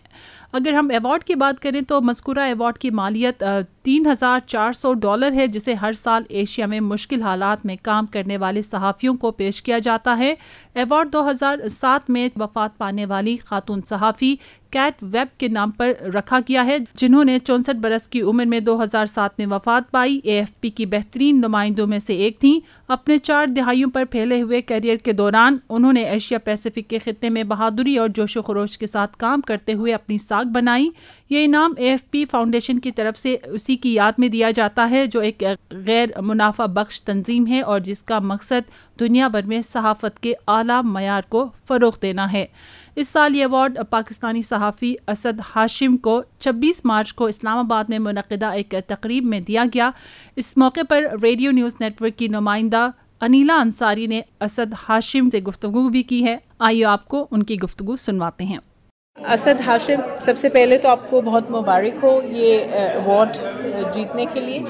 اگر ہم ایوارڈ کی بات کریں تو مذکورہ ایوارڈ کی مالیت تین ہزار چار سو ڈالر ہے، جسے ہر سال ایشیا میں مشکل حالات میں کام کرنے والے صحافیوں کو پیش کیا جاتا ہے۔ ایوارڈ دو ہزار سات میں وفات پانے والی خاتون صحافی کیٹ ویب کے نام پر رکھا گیا ہے، جنہوں نے چونسٹھ برس کی عمر میں دو ہزار سات میں وفات پائی۔ اے ایف پی کی بہترین نمائندوں میں سے ایک تھیں۔ اپنے چار دہائیوں پر پھیلے ہوئے کیریئر کے دوران، انہوں نے ایشیا پیسیفک کے خطے میں بہادری اور جوش و خروش کے ساتھ کام کرتے ہوئے اپنی ساکھ بنائی۔ یہ انعام اے ایف پی فاؤنڈیشن کی طرف سے اسی کی یاد میں دیا جاتا ہے، جو ایک غیر منافع بخش تنظیم ہے اور جس کا مقصد دنیا بھر میں صحافت کے اعلیٰ معیار کو فروغ دینا ہے۔ اس سال یہ ایوارڈ پاکستانی صحافی اسد ہاشم کو چھبیس مارچ کو اسلام آباد میں منعقدہ ایک تقریب میں دیا گیا۔ اس موقع پر ریڈیو نیوز نیٹ ورک کی نمائندہ انیلا انصاری نے اسد ہاشم سے گفتگو بھی کی ہے۔ آئیے آپ کو ان کی گفتگو سنواتے ہیں۔ اسد ہاشم سب سے پہلے تو آپ کو بہت مبارک ہو یہ ایوارڈ جیتنے کے لیے۔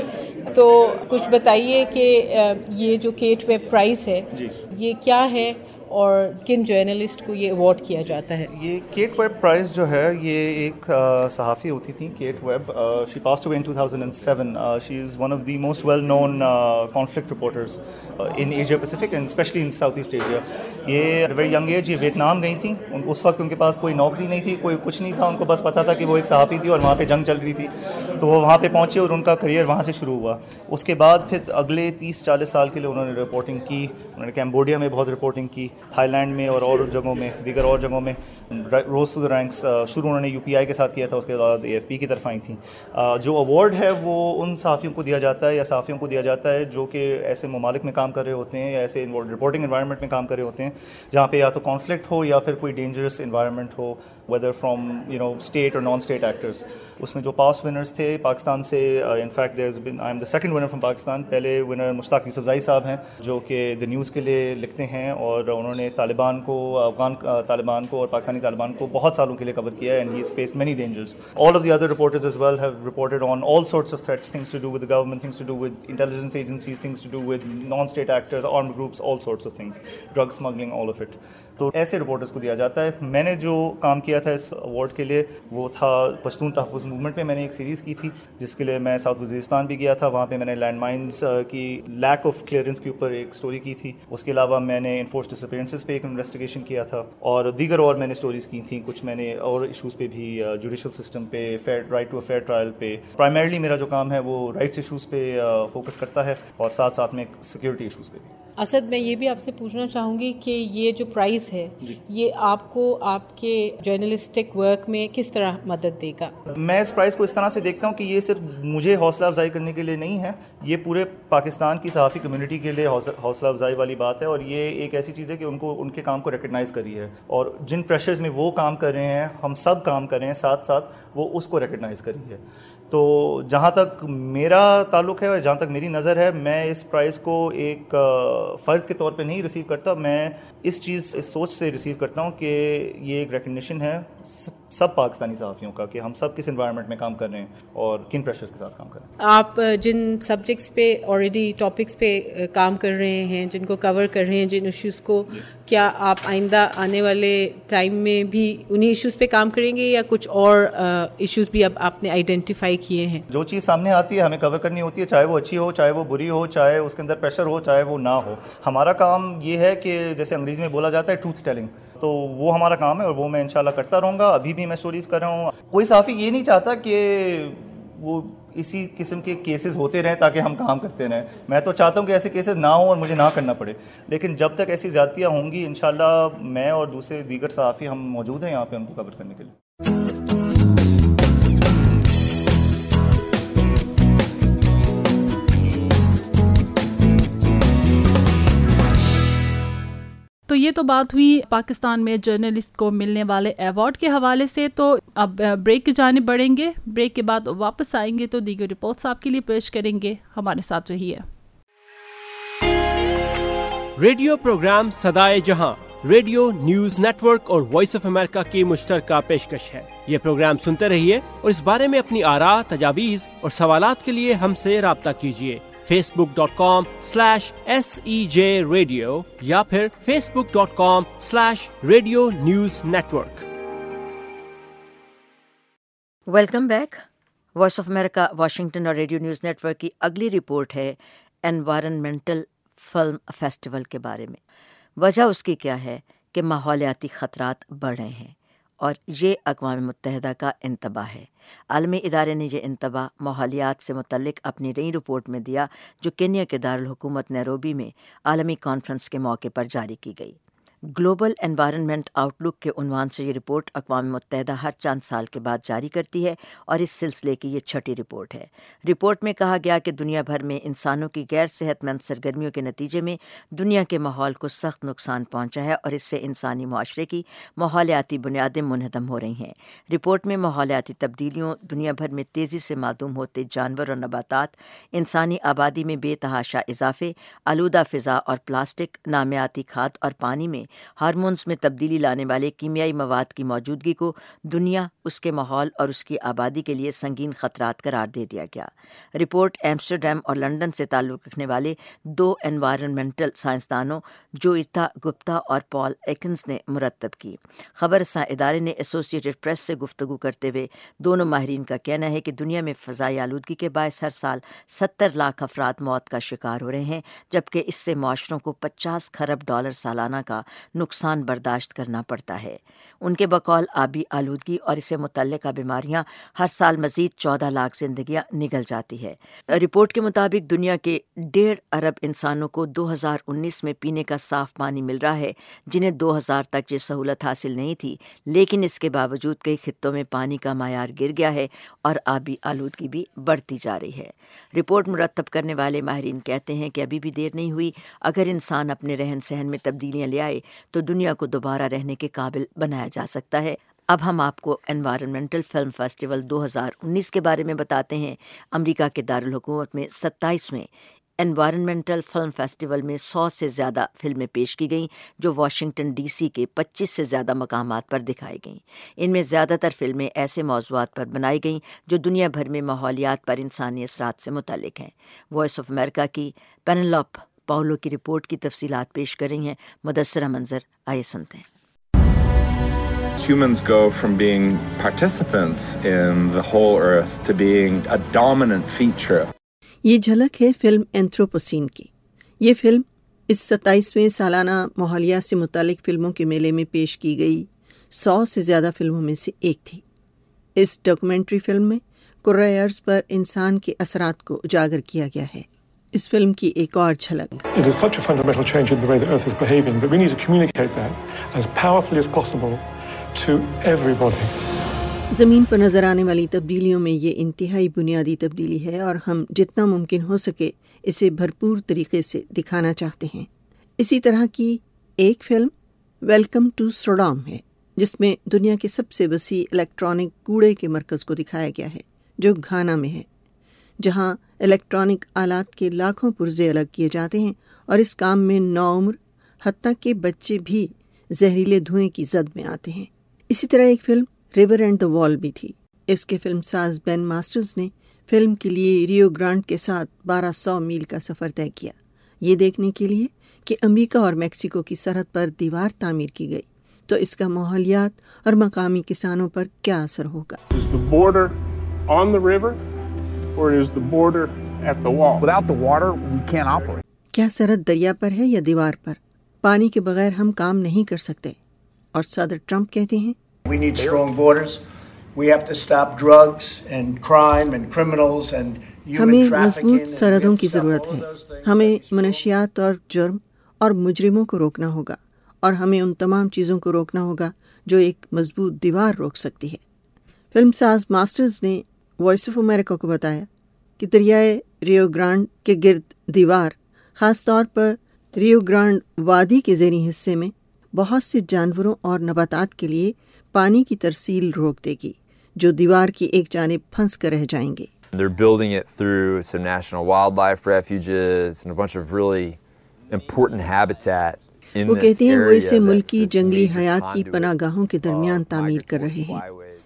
تو کچھ بتائیے کہ یہ جو کیٹ ویب پرائز ہے یہ کیا ہے؟ اور کن جرنلسٹ کو یہ ایوارڈ کیا جاتا ہے؟ یہ کیٹ ویب پرائز جو ہے، یہ ایک صحافی ہوتی تھی Kate Webb she passed to in two thousand and seven she is one of the most well known conflict reporters in Asia Pacific and especially in South East Asia یہ very young age یہ Vietnam گئی تھیں۔ اس وقت ان کے پاس کوئی نوکری نہیں تھی، کوئی کچھ نہیں تھا، ان کو بس پتا تھا کہ وہ ایک صحافی تھی اور وہاں پہ جنگ چل رہی تھی۔ تو وہ وہاں پہ پہنچے اور ان کا کریئر وہاں سے شروع ہوا۔ اس کے بعد پھر اگلے تیس چالیس سال کے لیے انہوں نے رپورٹنگ کی۔ یعنی انہوں نے کیمبوڈیا میں بہت رپورٹنگ کی، تھائی لینڈ میں اور اور جگہوں میں، دیگر اور جگہوں میں روز ٹو دا رینکس شروع انہوں نے یو پی آئی کے ساتھ کیا تھا، اس کے بعد اے ایف پی کی طرف آئی تھیں۔ جو اوارڈ ہے وہ ان صحافیوں کو دیا جاتا ہے یا صحافیوں کو دیا جاتا ہے جو کہ ایسے ممالک میں کام کر رہے ہوتے ہیں یا ایسے رپورٹنگ انوائرمنٹ میں کام کر رہے ہوتے ہیں، جہاں پہ یا تو کانفلکٹ ہو یا پھر کوئی dangerous environment who whether from you know state اور نان اسٹیٹ ایکٹرس اس میں جو پاس ونرس تھے، پاکستان سے in fact there is been I am the second winner from Pakistan پہلے ونر مشتاق یوسف زائی صاحب ہیں، جو کہ دا نیوز کے لیے لکھتے ہیں اور انہوں نے طالبان کو، افغان، طالبان کو اور پاکستانی طالبان کو بہت سالوں کے لیے کور کیا ہے and he is faced many dangerous all of the other reporters as well have reported on all sorts of threats things to do with government things to do with intelligence agencies things to do with non state actors arm groups all sorts of things drug smuggling all of it تو ایسے reporters کو دیا جاتا ہے۔ میں نے جو کام کیا تھا اس اوارڈ کے لیے، وہ تھا پشتون تحفظ موومنٹ میں میں نے ایک سیریز کی تھی، جس کے لیے میں ساؤتھ وزیرستان بھی گیا تھا۔ وہاں پہ میں نے لینڈ مائنس کی لیک آف کلیئرنس کے اوپر ایک اسٹوری کی تھی۔ اس کے علاوہ میں نے انفورس ڈسپیرنسز پہ ایک انویسٹیگیشن کیا تھا۔ اور دیگر اور میں نے اسٹوریز کی تھیں۔ کچھ میں نے اور ایشوز پہ بھی جوڈیشل سسٹم پہ fair right to fair trial پہ۔ پرائمرلی میرا جو کام ہے، وہ رائٹس ایشوز پہ فوکس کرتا ہے۔ اور ساتھ ساتھ میں سیکورٹی ایشوز پہ بھی۔ اسد میں یہ بھی آپ سے پوچھنا چاہوں گی کہ یہ جو پرائز ہے جی۔ یہ آپ کو آپ کے جرنلسٹک ورک میں کس طرح مدد دے گا میں اس پرائز کو اس طرح سے دیکھتا ہوں کہ یہ صرف مجھے حوصلہ افزائی کرنے کے لیے نہیں ہے یہ پورے پاکستان کی صحافی کمیونٹی کے لیے حوصلہ افزائی والی بات ہے اور یہ ایک ایسی چیز ہے کہ ان کو ان کے کام کو ریکگنائز کری ہے اور جن پریشرز میں وہ کام کر رہے ہیں ہم سب کام کر رہے ہیں ساتھ ساتھ وہ اس کو ریکگنائز کری ہے تو جہاں تک میرا تعلق ہے اور جہاں تک میری نظر ہے، میں اس پرائز کو ایک فرد کے طور پہ نہیں ریسیو کرتا، میں اس چیز، اس سوچ سے ریسیو کرتا ہوں کہ یہ ایک ریکگنیشن ہے۔ سب پاکستانی صحافیوں کا کہ ہم سب کس انوائرمنٹ میں کام کر رہے ہیں اور کن پریشرز کے ساتھ کام کر رہے ہیں؟ آپ جن سبجیکٹس پہ آلریڈی ٹاپکس پہ کام کر رہے ہیں جن کو کور کر رہے ہیں جن ایشوز کو جی۔ کیا آپ آئندہ آنے والے ٹائم میں بھی انہیں ایشوز پہ کام کریں گے یا کچھ اور ایشوز بھی اب آپ نے آئیڈینٹیفائی کیے ہیں؟ جو چیز سامنے آتی ہے ہمیں کور کرنی ہوتی ہے چاہے وہ اچھی ہو چاہے وہ بری ہو چاہے اس کے اندر پریشر ہو چاہے وہ نہ ہو۔ ہمارا کام یہ ہے کہ جیسے انگریزی میں بولا جاتا ہے ٹروتھ ٹیلنگ تو وہ ہمارا کام ہے اور وہ میں انشاءاللہ کرتا رہوں گا۔ ابھی بھی میں اسٹوریز کر رہا ہوں۔ کوئی صحافی یہ نہیں چاہتا کہ وہ اسی قسم کے کیسز ہوتے رہیں تاکہ ہم کام کرتے رہیں۔ میں تو چاہتا ہوں کہ ایسے کیسز نہ ہوں اور مجھے نہ کرنا پڑے۔ لیکن جب تک ایسی زیادتیاں ہوں گی، انشاءاللہ میں اور دوسرے دیگر صحافی ہم موجود ہیں یہاں پہ ان کو کور کرنے کے لیے۔ یہ تو بات ہوئی پاکستان میں جرنلسٹ کو ملنے والے ایوارڈ کے حوالے سے، تو اب بریک کی جانب بڑھیں گے۔ بریک کے بعد واپس آئیں گے تو دیگر رپورٹس آپ کے لیے پیش کریں گے۔ ہمارے ساتھ رہیے۔ Radio programme Sadaye Jahan, radio news network اور وائس آف امریکہ کی مشترکہ پیشکش ہے۔ یہ پروگرام سنتے رہیے اور اس بارے میں اپنی آرا تجاویز اور سوالات کے لیے ہم سے رابطہ کیجیے۔ Facebook dot com slash S E J radio یا پھر Facebook dot com slash radio news network welcome back Voice of America Washington اور ریڈیو نیوز نیٹورک کی اگلی رپورٹ ہے انوائرمنٹل فلم فیسٹیول کے بارے میں۔ وجہ اس کی کیا ہے کہ ماحولیاتی خطرات بڑھ رہے ہیں اور یہ اقوام متحدہ کا انتباہ ہے۔ عالمی ادارے نے یہ انتباہ ماحولیات سے متعلق اپنی نئی رپورٹ میں دیا، جو کینیا کے دارالحکومت نیروبی میں عالمی کانفرنس کے موقع پر جاری کی گئی۔ گلوبل انوائرمنٹ آؤٹ لک کے عنوان سے یہ رپورٹ اقوام متحدہ ہر چند سال کے بعد جاری کرتی ہے اور اس سلسلے کی یہ چھٹی رپورٹ ہے۔ رپورٹ میں کہا گیا کہ دنیا بھر میں انسانوں کی غیر صحت مند سرگرمیوں کے نتیجے میں دنیا کے ماحول کو سخت نقصان پہنچا ہے اور اس سے انسانی معاشرے کی ماحولیاتی بنیادیں منہدم ہو رہی ہیں۔ رپورٹ میں ماحولیاتی تبدیلیوں دنیا بھر میں تیزی سے معدوم ہوتے جانور اور نباتات، انسانی آبادی میں بے تحاشا اضافے، آلودہ فضا اور پلاسٹک نامیاتی کھاد اور پانی میں ہارمونز میں تبدیلی لانے والے کیمیائی مواد کی موجودگی کو دنیا، اس کے ماحول اور اس کی آبادی کے لیے سنگین خطرات قرار دے دیا گیا۔ رپورٹ ایمسٹرڈیم اور لنڈن سے تعلق رکھنے والے دو انوائرمنٹل سائنسدانوں جو گپتا اور پال ایکنز نے مرتب کی۔ خبر رساں ادارے نے ایسوسیٹڈ پریس سے گفتگو کرتے ہوئے دونوں ماہرین کا کہنا ہے کہ دنیا میں فضائی آلودگی کے باعث ہر سال ستر لاکھ افراد موت کا شکار ہو رہے ہیں، جبکہ اس سے معاشروں کو پچاس کھرب ڈالر سالانہ کا نقصان برداشت کرنا پڑتا ہے۔ ان کے بقول آبی آلودگی اور اسے متعلقہ بیماریاں ہر سال مزید چودہ لاکھ زندگیاں نگل جاتی ہے۔ رپورٹ کے مطابق دنیا کے ڈیڑھ ارب انسانوں کو دو ہزار انیس میں پینے کا صاف پانی مل رہا ہے، جنہیں دو ہزار تک یہ سہولت حاصل نہیں تھی، لیکن اس کے باوجود کئی خطوں میں پانی کا معیار گر گیا ہے اور آبی آلودگی بھی بڑھتی جا رہی ہے۔ رپورٹ مرتب کرنے والے ماہرین کہتے ہیں کہ ابھی بھی دیر نہیں ہوئی، اگر انسان اپنے رہن سہن میں تبدیلیاں لے آئے تو دنیا کو دوبارہ رہنے کے قابل بنایا جا سکتا ہے۔ اب ہم آپ کو انوائرمنٹل فلم فیسٹیول دو ہزار انیس کے بارے میں بتاتے ہیں۔ امریکہ کے دارالحکومت میں ستائیس میں انوائرمنٹل فلم فیسٹیول میں سو سے زیادہ فلمیں پیش کی گئیں، جو واشنگٹن ڈی سی کے پچیس سے زیادہ مقامات پر دکھائی گئیں۔ ان میں زیادہ تر فلمیں ایسے موضوعات پر بنائی گئیں جو دنیا بھر میں ماحولیات پر انسانی اثرات سے متعلق ہیں۔ وائس آف امریکہ کی پینلوپ پاولو کی رپورٹ کی تفصیلات پیش کر رہی ہیں۔ مدثرہ منظر آئے سنتے ہیں۔ Humans go from being participants in the whole earth to being a dominant feature. یہ جھلک ہے فلم اینتھروپوسین کی۔ یہ فلم اس ستائیسویں سالانہ ماحولیات سے متعلق فلموں کے میلے میں پیش کی گئی۔ سو سے زیادہ فلموں میں سے ایک تھی۔ اس ڈاکومنٹری فلم میں کرز پر انسان کے اثرات کو اجاگر کیا گیا ہے۔ اس فلم کی ایک اور جھلک۔ زمین پر نظر آنے والی تبدیلیوں میں یہ انتہائی بنیادی تبدیلی ہے اور ہم جتنا ممکن ہو سکے اسے بھرپور طریقے سے دکھانا چاہتے ہیں۔ اسی طرح کی ایک فلم ویلکم ٹو سوڈام ہے، جس میں دنیا کے سب سے وسیع الیکٹرانک کوڑے کے مرکز کو دکھایا گیا ہے، جو گھانا میں ہے، جہاں الیکٹرانک آلات کے لاکھوں پرزے الگ کیے جاتے ہیں اور اس کام میں نوعمر، حتیٰ کہ بچے بھی زہریلے دھوئیں کی زد میں آتے ہیں۔ اسی طرح ایک فلم ریور اینڈ دا وال بھی تھی۔ اس کے فلم ساز بین ماسٹرز نے فلم کے لیے ریو گرانڈ کے ساتھ بارہ سو میل کا سفر طے کیا۔ یہ دیکھنے کے لیے کہ امریکہ اور میکسیکو کی سرحد پر دیوار تعمیر کی گئی۔ تو اس کا ماحولیات اور مقامی کسانوں پر کیا اثر ہوگا؟ کیا سرحد دریا پر ہے یا دیوار پر؟ پانی کے بغیر ہم کام نہیں کر سکتے۔ اور صدر ٹرمپ کہتے ہیں ہمیں مضبوط سرحدوں کی ضرورت ہے۔ ہمیں منشیات اور جرم اور مجرموں کو روکنا ہوگا اور ہمیں ان تمام چیزوں کو روکنا ہوگا جو ایک مضبوط دیوار روک سکتی ہے۔ فلم ساز ماسٹرز نے وائس آف امریکہ کو بتایا کہ دریائے ریو گرانڈ کے گرد دیوار خاص طور پر ریو گرانڈ وادی کے زیریں حصے میں بہت سے جانوروں اور نباتات کے لیے پانی کی ترسیل روک دے گی جو دیوار کی ایک جانب پھنس کر رہ جائیں گے۔ وہ کہتے ہیں وہ اسے ملکی جنگلی حیات کی پناہ گاہوں کے درمیان تعمیر کر رہے ہیں۔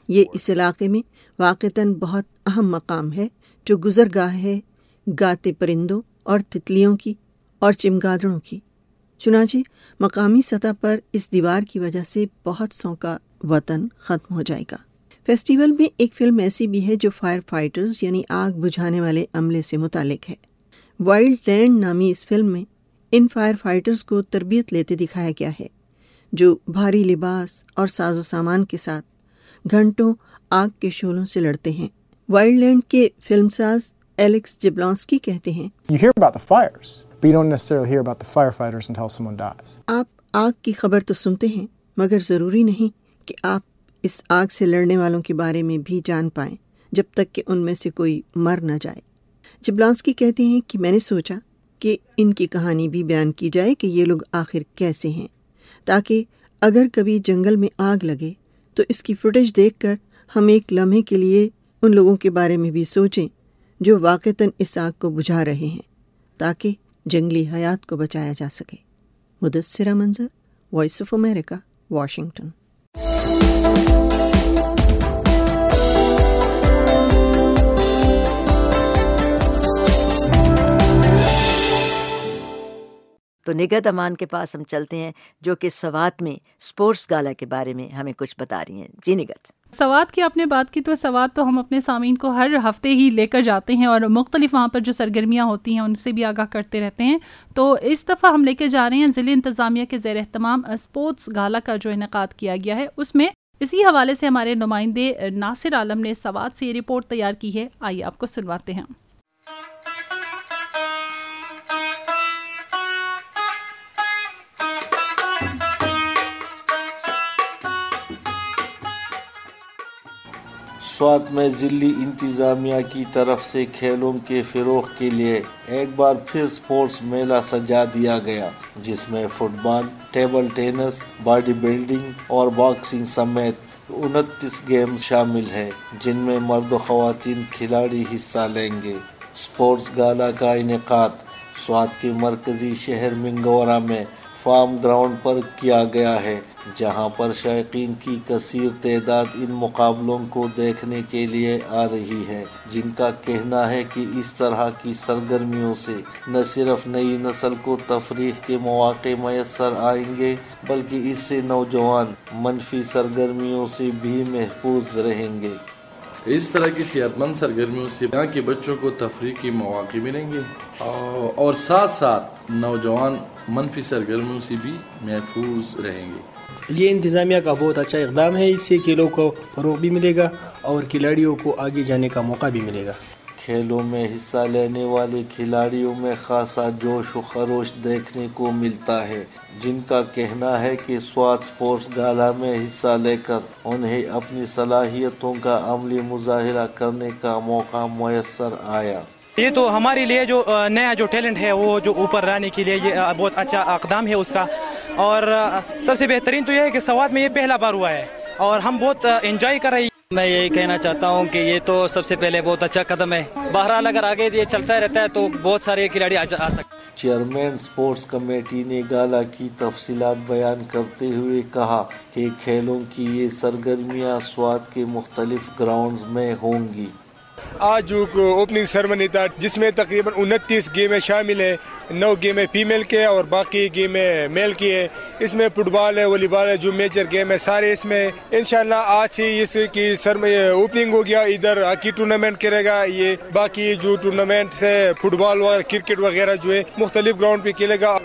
یہ اس علاقے میں واقعتاً بہت اہم مقام ہے جو گزر گاہ ہے گاتے پرندوں اور تتلیوں کی اور چمگادڑوں کی۔ چنانچہ مقامی سطح پر اس دیوار کی وجہ سے بہت سو کا وطن ختم ہو جائے گا۔ فیسٹیول میں ایک فلم ایسی بھی ہے جو فائر فائٹرز یعنی آگ بجھانے والے عملے سے متعلق ہے۔ وائلڈ لینڈ نامی اس فلم میں ان فائر فائٹرز کو تربیت لیتے دکھایا گیا ہے جو بھاری لباس اور ساز و سامان کے ساتھ گھنٹوں آگ کے شولوں سے لڑتے ہیں۔ وائلڈ لینڈ کے فلم ساز ایلیکس جبلانسکی کہتے ہیں آپ آگ کی خبر تو سنتے ہیں مگر ضروری نہیں۔ کہ آپ اس آگ سے لڑنے والوں کے بارے میں بھی جان پائیں، جب تک کہ ان میں سے کوئی مر نہ جائے۔ جبلانسکی کہتے ہیں کہ میں نے سوچا کہ ان کی کہانی بھی بیان کی جائے کہ یہ لوگ آخر کیسے ہیں، تاکہ اگر کبھی جنگل میں آگ لگے تو اس کی فوٹیج دیکھ کر ہم ایک لمحے کے لیے ان لوگوں کے بارے میں بھی سوچیں جو واقعتاً اس آگ کو بجھا رہے ہیں، تاکہ جنگلی حیات کو بچایا جا سکے۔ مدثرہ منظر وائس آف امریکہ واشنگٹن تو نگت امان کے پاس ہم چلتے ہیں جو کہ سوات میں اسپورٹس گالا کے بارے میں ہمیں کچھ بتا رہی ہیں۔ جی نگت سوات کی آپ نے بات کی تو سوات تو ہم اپنے سامعین کو ہر ہفتے ہی لے کر جاتے ہیں اور مختلف وہاں پر جو سرگرمیاں ہوتی ہیں ان سے بھی آگاہ کرتے رہتے ہیں۔ تو اس دفعہ ہم لے کے جا رہے ہیں ضلع انتظامیہ کے زیر اہتمام اسپورٹس گالا کا جو انعقاد کیا گیا ہے، اس میں اسی حوالے سے ہمارے نمائندے ناصر عالم نے سوات سے یہ رپورٹ تیار کی ہے۔ آئیے آپ کو سنواتے ہیں۔ سوات میں ضلعی انتظامیہ کی طرف سے کھیلوں کے فروغ کے لیے ایک بار پھر سپورٹس میلہ سجا دیا گیا، جس میں football, table tennis, bodybuilding اور باکسنگ سمیت انتیس گیم شامل ہیں، جن میں مرد و خواتین کھلاڑی حصہ لیں گے۔ سپورٹس گالا کا انعقاد، سوات کے مرکزی شہر منگورا میں فارم گراؤنڈ پر کیا گیا ہے، جہاں پر شائقین کی کثیر تعداد ان مقابلوں کو دیکھنے کے لیے آ رہی ہے، جن کا کہنا ہے کہ اس طرح کی سرگرمیوں سے نہ صرف نئی نسل کو تفریح کے مواقع میسر آئیں گے، بلکہ اس سے نوجوان منفی سرگرمیوں سے بھی محفوظ رہیں گے۔ اس طرح کی صحت مند سرگرمیوں سے یہاں کے بچوں کو تفریح کے مواقع ملیں گے۔ اور ساتھ ساتھ نوجوان منفی سرگرمیوں سے بھی محفوظ رہیں گے۔ یہ انتظامیہ کا بہت اچھا اقدام ہے اس سے کھیلوں کو فروغ بھی ملے گا اور کھلاڑیوں کو آگے جانے کا موقع بھی ملے گا۔ کھیلوں میں حصہ لینے والے کھلاڑیوں میں خاصا جوش و خروش دیکھنے کو ملتا ہے۔ جن کا کہنا ہے کہ سوات سپورٹس گالا میں حصہ لے کر انہیں اپنی صلاحیتوں کا عملی مظاہرہ کرنے کا موقع میسر آیا۔ یہ تو ہمارے لیے جو نیا جو ٹیلنٹ ہے وہ جو اوپر رہنے کے لیے یہ بہت اچھا اقدام ہے اس کا۔ اور سب سے بہترین تو یہ ہے کہ سوات میں یہ پہلا بار ہوا ہے۔ اور ہم بہت انجوائے کر رہے ہیں۔ میں یہی کہنا چاہتا ہوں کہ یہ تو سب سے پہلے بہت اچھا قدم ہے۔ بہرحال اگر آگے یہ چلتا رہتا ہے تو بہت سارے کھلاڑی آ سکتے چیئرمین سپورٹس کمیٹی نے گالا کی تفصیلات بیان کرتے ہوئے کہا کہ کھیلوں کی یہ سرگرمیاں سوات کے مختلف گراؤنڈز میں ہوں گی۔ آج جو اوپننگ سرمنی تھا، جس میں تقریباً انتیس گیمیں شامل ہیں، نو گیمیں فیمیل کے اور باقی گیمیں میل کی ہے اس میں فٹ بال ہے والی بال ہے، جو میجر گیم ہے، سارے اس میں۔ انشاءاللہ آج سے اس کی سر اوپننگ ہو گیا، ادھر ہاکی ٹورنامنٹ کرے گا۔ یہ باقی جو ٹورنامنٹ سے فٹ بال کرکٹ وغیرہ جو ہے مختلف گراؤنڈ پہ کھیلے گا۔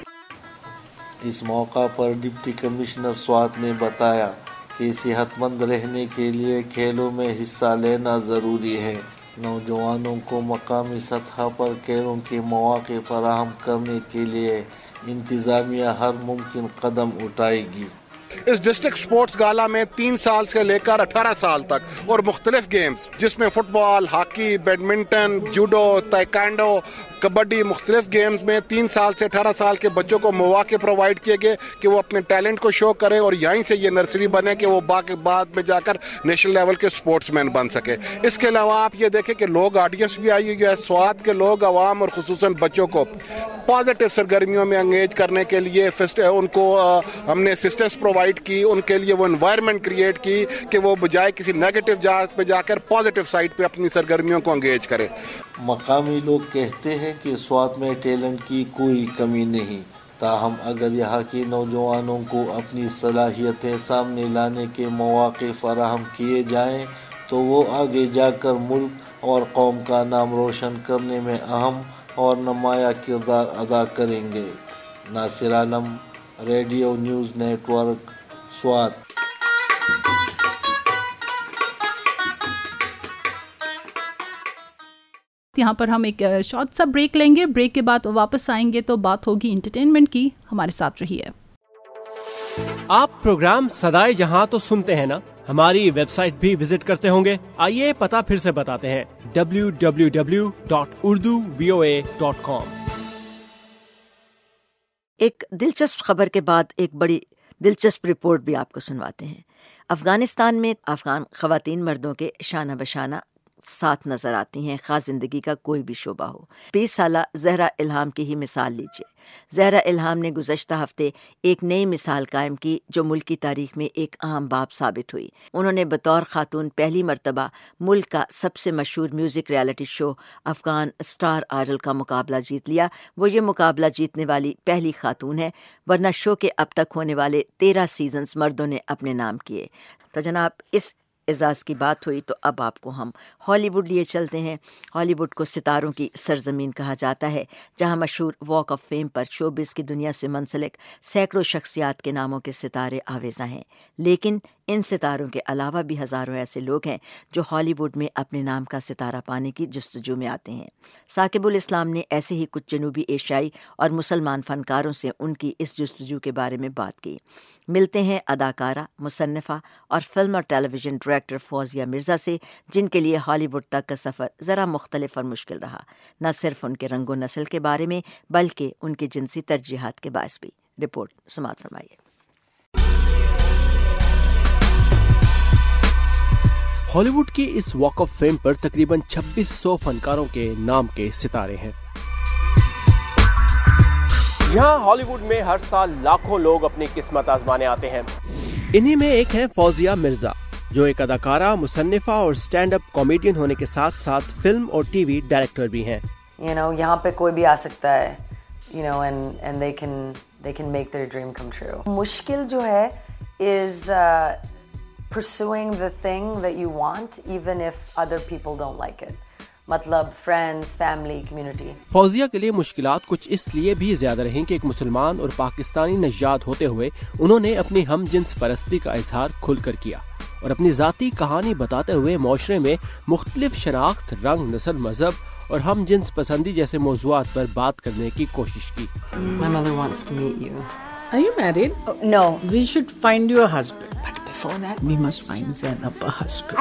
اس موقع پر ڈپٹی کمشنر سوات نے بتایا کہ صحت مند رہنے کے لیے کھیلوں میں حصہ لینا ضروری ہے۔ نوجوانوں کو مقامی سطح پر کھیلوں کے مواقع فراہم کرنے کے لیے انتظامیہ ہر ممکن قدم اٹھائے گی۔ اس ڈسٹرکٹ سپورٹس گالا میں تین سال سے لے کر اٹھارہ سال تک اور مختلف گیمز، جس میں football, hockey, badminton, judo, taekwondo kabaddi مختلف گیمز میں تین سال سے اٹھارہ سال کے بچوں کو مواقع پرووائڈ کیے گئے کہ وہ اپنے ٹیلنٹ کو شو کریں اور یہیں سے یہ نرسری بنے کہ وہ بعد میں جا کر نیشنل لیول کے سپورٹس مین بن سکے۔ اس کے علاوہ آپ یہ دیکھیں کہ لوگ آڈینس بھی آئی ہوئی ہے، سواد کے لوگ عوام اور خصوصاً بچوں کو پازیٹیو سرگرمیوں میں انگیج کرنے کے لیے ان کو ہم نے اسسٹنس پرووائڈ کی، ان کے لیے وہ انوائرمنٹ کریٹ کی کہ وہ بجائے کسی نیگیٹو جات پہ جا کر پازیٹیو سائٹ پہ اپنی سرگرمیوں کو انگیج کرے۔ مقامی لوگ کہتے ہیں کہ سوات میں ٹیلنٹ کی کوئی کمی نہیں۔ تاہم، اگر یہاں کے نوجوانوں کو اپنی صلاحیتیں سامنے لانے کے مواقع فراہم کیے جائیں، تو وہ آگے جا کر ملک اور قوم کا نام روشن کرنے میں اہم اور نمایاں کردار ادا کریں گے۔ Nasir Alam, radio news network, Swat. یہاں پر ہم ایک شارٹ سا بریک لیں گے۔ بریک کے بعد واپس آئیں گے تو بات ہوگی انٹرٹینمنٹ کی۔ ہمارے ساتھ رہی ہے آپ پروگرام سدائے جہاں تو سنتے ہیں نا؟ ہماری ویب سائٹ بھی وزٹ کرتے ہوں گے۔ آئیے پتا پھر سے بتاتے ہیں۔ W W W dot Urdu V O A dot com ایک دلچسپ خبر کے بعد ایک بڑی دلچسپ رپورٹ بھی آپ کو سنواتے ہیں۔ افغانستان میں افغان خواتین مردوں کے شانہ بشانہ ساتھ نظر آتی ہیں، خاص زندگی کا کوئی بھی شعبہ ہو۔ بیس سالہ زہرا الہام کی ہی مثال لیجیے۔ زہرا الہام نے گزشتہ ہفتے ایک نئی مثال قائم کی جو ملک کی تاریخ میں ایک اہم باب ثابت ہوئی۔ انہوں نے بطور خاتون پہلی مرتبہ ملک کا سب سے مشہور music reality show Afghan Star آئرل کا مقابلہ جیت لیا۔ وہ یہ مقابلہ جیتنے والی پہلی خاتون ہے ورنہ شو کے اب تک ہونے والے تیرہ سیزنز مردوں نے اپنے نام کیے۔ تو جناب، اس اعزاز کی بات ہوئی تو اب آپ کو ہم ہالی ووڈ لیے چلتے ہیں۔ ہالی ووڈ کو ستاروں کی سرزمین کہا جاتا ہے، جہاں مشہور واک آف فیم پر شوبز کی دنیا سے منسلک سینکڑوں شخصیات کے ناموں کے ستارے آویزاں ہیں۔ لیکن ان ستاروں کے علاوہ بھی ہزاروں ایسے لوگ ہیں جو ہالی ووڈ میں اپنے نام کا ستارہ پانے کی جستجو میں آتے ہیں۔ ثاقب الاسلام نے ایسے ہی کچھ جنوبی ایشیائی اور مسلمان فنکاروں سے ان کی اس جستجو کے بارے میں بات کی۔ ملتے ہیں اداکارہ، مصنفہ اور فلم اور television director Fauzia Mirza سے، جن کے لیے ہالی ووڈ تک کا سفر ذرا مختلف اور مشکل رہا۔ نہ صرف ان کے رنگ و نسل کے بارے میں، بلکہ ان کی جنسی ترجیحات کے باعث بھی۔ رپورٹ، سماعت فرمائیے۔ ہالی ووڈ کی اس واک آف فیم پر تقریباً چھبیس سو فنکاروں کے نام کے ستارے ہیں۔ یہاں ہالی ووڈ میں ہر سال لاکھوں لوگ اپنی قسمت آزمانے آتے ہیں۔ انہی میں ایک ہے فوزیہ مرزا جو ایک اداکارہ مصنفہ اور سٹینڈ اپ کامیڈین ہونے کے ساتھ ساتھ فلم اور ٹی وی ڈائریکٹر بھی ہیں۔ You know یہاں پہ کوئی بھی آ سکتا ہے know and and they can they can make their dream come true مشکل جو ہے uh, pursuing the thing that you want even if other people don't like it. مطلب فرینڈس فیملی کمیونٹی فوزیہ کے لیے مشکلات کچھ اس لیے بھی زیادہ رہیں کہ ایک مسلمان اور پاکستانی نژاد ہوتے ہوئے انہوں نے اپنی ہم جنس پرستی کا اظہار کھل کر کیا اور اپنی ذاتی کہانی بتاتے ہوئے معاشرے میں مختلف شناخت رنگ نسل مذہب اور ہم جنس پسندی جیسے موضوعات پر بات کرنے کی کوشش کی۔ Are you married? Oh, no. We should find you a husband. But before that, we must find Zainab a husband.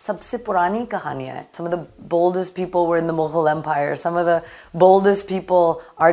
Some of the boldest people were in the Mughal Empire. Some of the boldest people are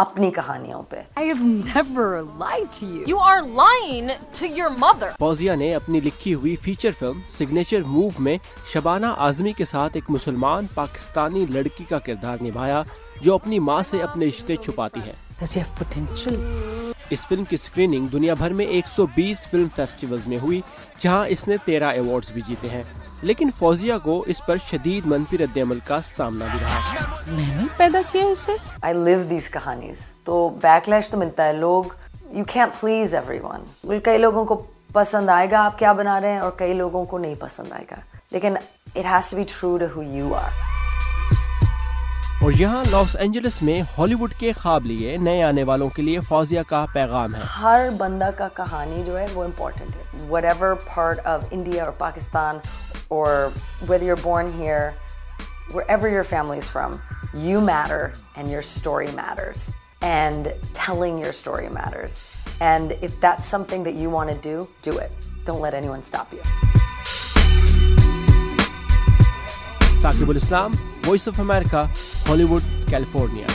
اپنی کہانیوں پہ۔ فوزیہ نے اپنی لکھی ہوئی feature film signature move میں شبانہ اعظمی کے ساتھ ایک مسلمان پاکستانی لڑکی کا کردار نبھایا جو اپنی ماں سے اپنے رشتے چھپاتی ہے۔ اس فلم کی اسکریننگ دنیا بھر میں ایک سو بیس فلم فیسٹیول میں ہوئی جہاں اس نے تیرہ ایوارڈز بھی جیتے ہیں۔ لیکن فوزیہ کو اس پر شدید منفی رد عمل کا سامنا بھی رہا۔ میں نے پیدا کیا اسے۔ آئی لیو دیز کہانیز تو بیک لیش تو ملتا ہے۔ لوگ you can please everyone کئی لوگوں کو پسند آئے گا آپ کیا بنا رہے ہیں اور کئی لوگوں کو نہیں پسند آئے گا۔ لیکن it has to be true to who you are اور یہاں لاس اینجلس میں ہالی ووڈ کے خواب لیے نئے آنے والوں کے لیے فوزیہ کا پیغام ہے۔ ہر بندہ کا کہانی جو ہے وہ امپورٹنٹ ہے۔ Whatever part of India اور Pakistan or whether you're born here, wherever your family's from, you matter and your story matters. And telling your story matters. And if that's something that you want to do, do it. Don't let anyone stop you. Saqib Islam, Voice of America, Hollywood, California.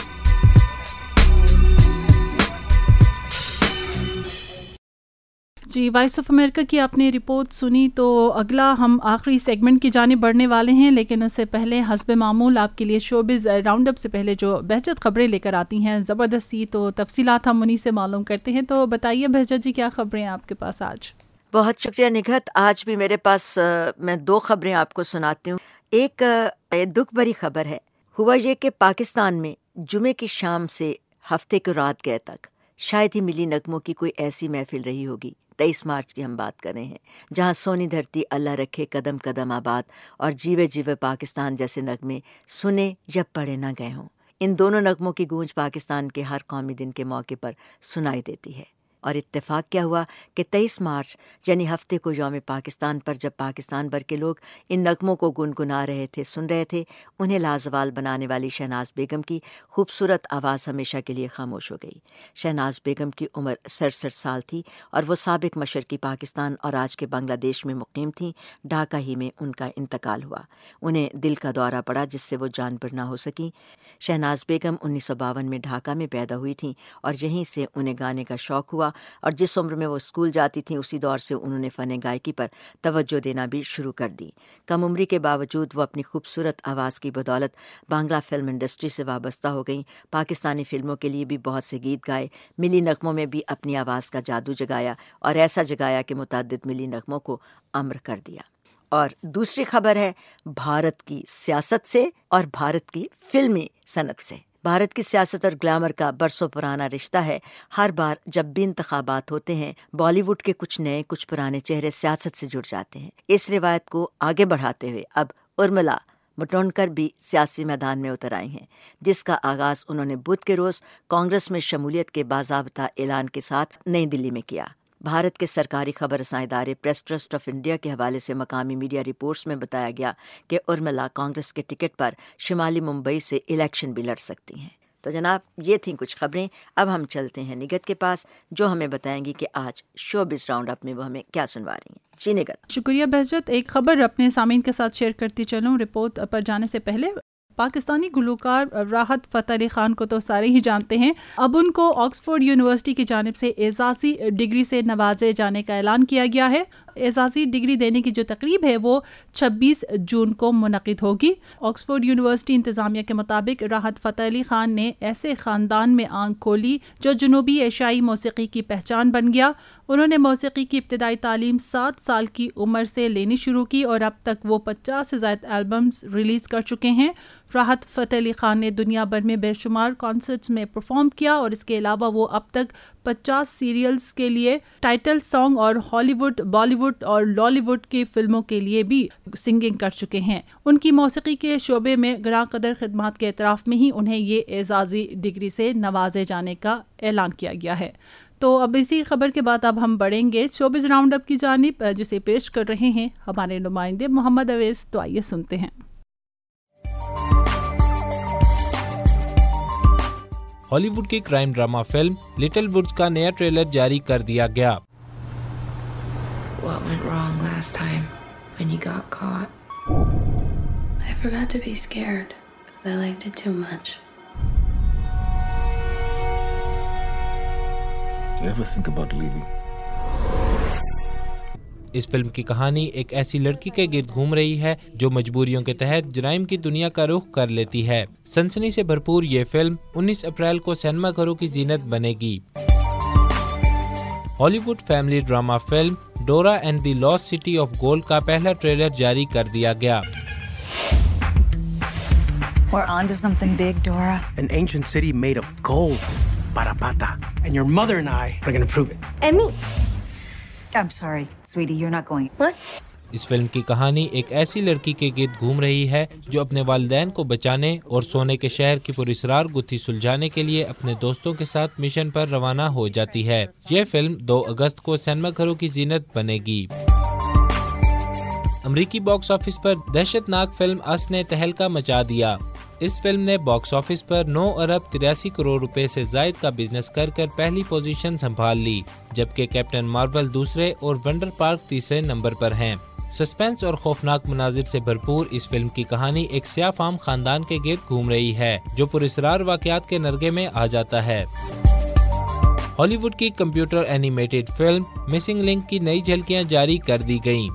جی voice of America کی آپ نے report سنی تو اگلا ہم آخری segment کی جانب بڑھنے والے ہیں، لیکن اس سے پہلے حسب معمول آپ کے لیے شوبز راؤنڈ اپ سے پہلے جو بہجت خبریں لے کر آتی ہیں زبردستی تو تفصیلات ہم انہیں سے معلوم کرتے ہیں۔ تو بتائیے بہجت جی کیا خبریں ہیں آپ کے پاس آج؟ بہت شکریہ نگہت۔ آج بھی میرے پاس میں دو خبریں آپ کو سناتی ہوں۔ ایک دکھ بھری خبر ہے۔ ہوا یہ کہ پاکستان میں جمعے کی شام سے ہفتے کو رات گئے تک شاید ہی ملی نغموں کی کوئی ایسی محفل رہی ہوگی۔ تیئیس مارچ کی ہم بات کر رہے ہیں، جہاں سونی دھرتی اللہ رکھے قدم قدم آباد اور جیوے جیوے پاکستان جیسے نغمے سنے یا پڑھے نہ گئے ہوں۔ ان دونوں نغموں کی گونج پاکستان کے ہر قومی دن کے موقع پر سنائی دیتی ہے۔ اور اتفاق کیا ہوا کہ تیئیس مارچ یعنی ہفتے کو یوم پاکستان پر جب پاکستان بھر کے لوگ ان نغموں کو گنگنا رہے تھے، سن رہے تھے، انہیں لازوال بنانے والی شہناز بیگم کی خوبصورت آواز ہمیشہ کے لیے خاموش ہو گئی۔ شہناز بیگم کی عمر سڑسٹھ سال تھی اور وہ سابق مشرقی پاکستان اور آج کے بنگلہ دیش میں مقیم تھیں، ڈھاکہ ہی میں ان کا انتقال ہوا۔ انہیں دل کا دورہ پڑا جس سے وہ جان پر نہ ہو سکیں۔ شہناز بیگم انیس سو باون میں ڈھاکہ میں پیدا ہوئی تھیں اور یہیں سے انہیں گانے کا شوق ہوا۔ اور جس عمر میں وہ اسکول جاتی تھیں، اسی دور سے انہوں نے فن گائکی پر توجہ دینا بھی شروع کر دی۔ کم عمری کے باوجود وہ اپنی خوبصورت آواز کی بدولت بانگلہ فلم انڈسٹری سے وابستہ ہو گئیں۔ پاکستانی فلموں کے لیے بھی بہت سے گیت گائے۔ ملی نغموں میں بھی اپنی آواز کا جادو جگایا اور ایسا جگایا کہ متعدد ملی نغموں کو امر کر دیا۔ اور دوسری خبر ہے، بھارت کی سیاست سے اور بھارت کی فلمی صنعت سے۔ بھارت کی سیاست اور گلیمر کا برسوں پرانا رشتہ ہے۔ ہر بار جب بھی انتخابات ہوتے ہیں، بالی ووڈ کے کچھ نئے، کچھ پرانے چہرے سیاست سے جڑ جاتے ہیں۔ اس روایت کو آگے بڑھاتے ہوئے اب ارملا مٹونکر بھی سیاسی میدان میں اتر آئی ہیں، جس کا آغاز انہوں نے بدھ کے روز کانگریس میں شمولیت کے باضابطہ اعلان کے ساتھ نئی دلی میں کیا۔ بھارت کے سرکاری خبر رساں ادارے پریس ٹرسٹ آف انڈیا کے حوالے سے مقامی میڈیا رپورٹس میں بتایا گیا کہ ارملا کانگریس کے ٹکٹ پر شمالی ممبئی سے الیکشن بھی لڑ سکتی ہیں۔ تو جناب، یہ تھیں کچھ خبریں۔ اب ہم چلتے ہیں نگت کے پاس، جو ہمیں بتائیں گی کہ آج شو بز راؤنڈ اپ میں وہ ہمیں کیا سنوا رہی ہیں۔ جی نگت۔ شکریہ بہجت۔ ایک خبر اپنے سامعین کے ساتھ شیئر کرتی چلوں۔ رپورٹ پر جانے سے پہلے پاکستانی گلوکار راحت فتح علی خان کو تو سارے ہی جانتے ہیں۔ اب ان کو آکسفورڈ یونیورسٹی کی جانب سے اعزازی ڈگری سے نوازے جانے کا اعلان کیا گیا ہے۔ اعزازی ڈگری دینے کی جو تقریب ہے وہ چھبیس جون کو منعقد ہوگی۔ آکسفورڈ یونیورسٹی انتظامیہ کے مطابق راحت فتح علی خان نے ایسے خاندان میں آنکھ کھولی جو جنوبی ایشیائی موسیقی کی پہچان بن گیا۔ انہوں نے موسیقی کی ابتدائی تعلیم سات سال کی عمر سے لینی شروع کی اور اب تک وہ پچاس سے زائد البمز ریلیز کر چکے ہیں۔ راحت فتح علی خان نے دنیا بھر میں بے شمار کانسرٹس میں پرفارم کیا اور اس کے علاوہ وہ اب تک پچاس سیریلز کے لیے ٹائٹل سانگ اور ہالی ووڈ، بالی ووڈ اور لالی ووڈ کی فلموں کے لیے بھی سنگنگ کر چکے ہیں۔ ان کی موسیقی کے شعبے میں گراں قدر خدمات کے اعتراف میں ہی انہیں یہ اعزازی ڈگری سے نوازے جانے کا اعلان کیا گیا ہے۔ تو اب اسی خبر کے بعد اب ہم بڑھیں گے۔ چوبیس راؤنڈ اپ کی جانب، جسے پیش کر رہے ہیں ہمارے نمائندے محمد اویز تو آئیے سنتے ہیں۔ ہالی ووڈ کی crime drama film Little Woods کا نیا ٹریلر جاری کر دیا گیا۔ اس فلم کی کہانی ایک ایسی لڑکی کے گرد گھوم رہی ہے جو مجبوریوں کے تحت جرائم کی دنیا کا رخ کر لیتی ہے۔ سنسنی سے بھرپور یہ فلم انیس اپریل کو سینما گھروں کی زینت بنے گی۔ Hollywood family drama film ڈوراڈ دیس سیٹی آف گولڈ کا پہلا ٹریلر جاری کر دیا گیا۔ اس فلم کی کہانی ایک ایسی لڑکی کے گرد گھوم رہی ہے جو اپنے والدین کو بچانے اور سونے کے شہر کی پراسرار گتھی سلجھانے کے لیے اپنے دوستوں کے ساتھ مشن پر روانہ ہو جاتی ہے۔ یہ فلم دو اگست کو سینما گھروں کی زینت بنے گی۔ امریکی باکس آفس پر دہشت ناک فلم اس نے تہلکہ مچا دیا۔ اس فلم نے باکس آفس پر نو ارب تراسی کروڑ روپے سے زائد کا بزنس کر کر پہلی پوزیشن سنبھال لی، جبکہ کیپٹن مارول دوسرے اور ونڈر پارک تیسرے نمبر پر ہیں۔ سسپینس اور خوفناک مناظر سے بھرپور اس فلم کی کہانی ایک سیاہ فام خاندان کے گرد گھوم رہی ہے جو پراسرار واقعات کے نرگے میں آ جاتا ہے ہالی ووڈ کی computer animated film missing link کی نئی جھلکیاں جاری کر دی گئیں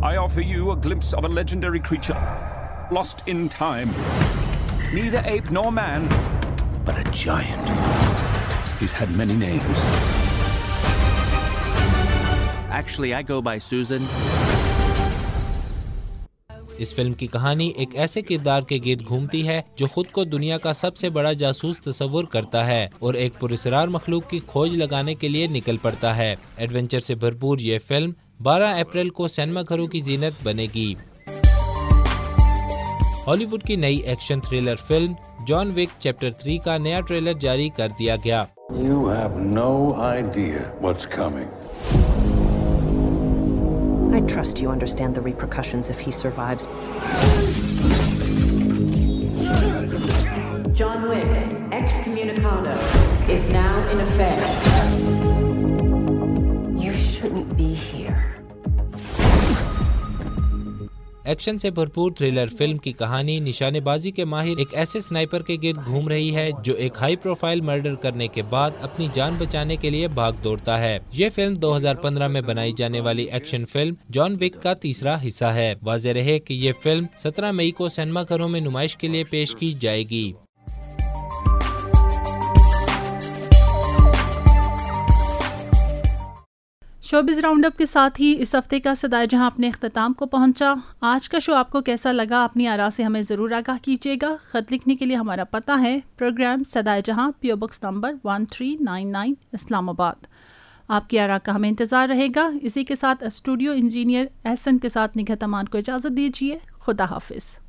I offer you a glimpse of a legendary creature, lost in time. Neither ape nor man, but a giant. He's had many names. Actually, I go by Susan. اس film کی کہانی ایک ایسے کردار کے گرد گھومتی ہے جو خود کو دنیا کا سب سے بڑا جاسوس تصور کرتا ہے اور ایک پراسرار مخلوق کی کھوج لگانے کے لیے نکل پڑتا ہے ایڈونچر سے بھرپور یہ فلم بارہ اپریل کو سینما گھروں کی زینت بنے گی ہالی ووڈ کی نئی ایکشن تھرلر فلم جان وک چیپٹر 3 کا نیا ٹریلر جاری کر دیا گیا You have no idea what's coming. I trust you understand the repercussions if he survives. John Wick, excommunicado, is now in effect. You shouldn't be here. Action سے بھرپور thriller film کی کہانی نشانے بازی کے ماہر ایک ایسے سنائپر کے گرد گھوم رہی ہے جو ایک ہائی پروفائل مرڈر کرنے کے بعد اپنی جان بچانے کے لیے بھاگ دوڑتا ہے۔ یہ فلم دو ہزار پندرہ میں بنائی جانے والی ایکشن فلم جان وک کا تیسرا حصہ ہے۔ واضح رہے کہ یہ فلم سترہ مئی کو سینما گھروں میں نمائش کے لیے پیش کی جائے گی۔ شوبز راؤنڈ اپ کے ساتھ ہی اس ہفتے کا سدائے جہاں اپنے اختتام کو پہنچا۔ آج کا شو آپ کو کیسا لگا اپنی آرا سے ہمیں ضرور آگاہ کیجیے گا۔ خط لکھنے کے لیے ہمارا پتہ ہے، programme Sadaye Jahan, P O box number one three nine nine Islamabad. آپ کی آرا کا ہمیں انتظار رہے گا۔ اسی کے ساتھ اسٹوڈیو انجینئر احسن کے ساتھ نگہت امان کو اجازت دیجیے۔ خدا حافظ۔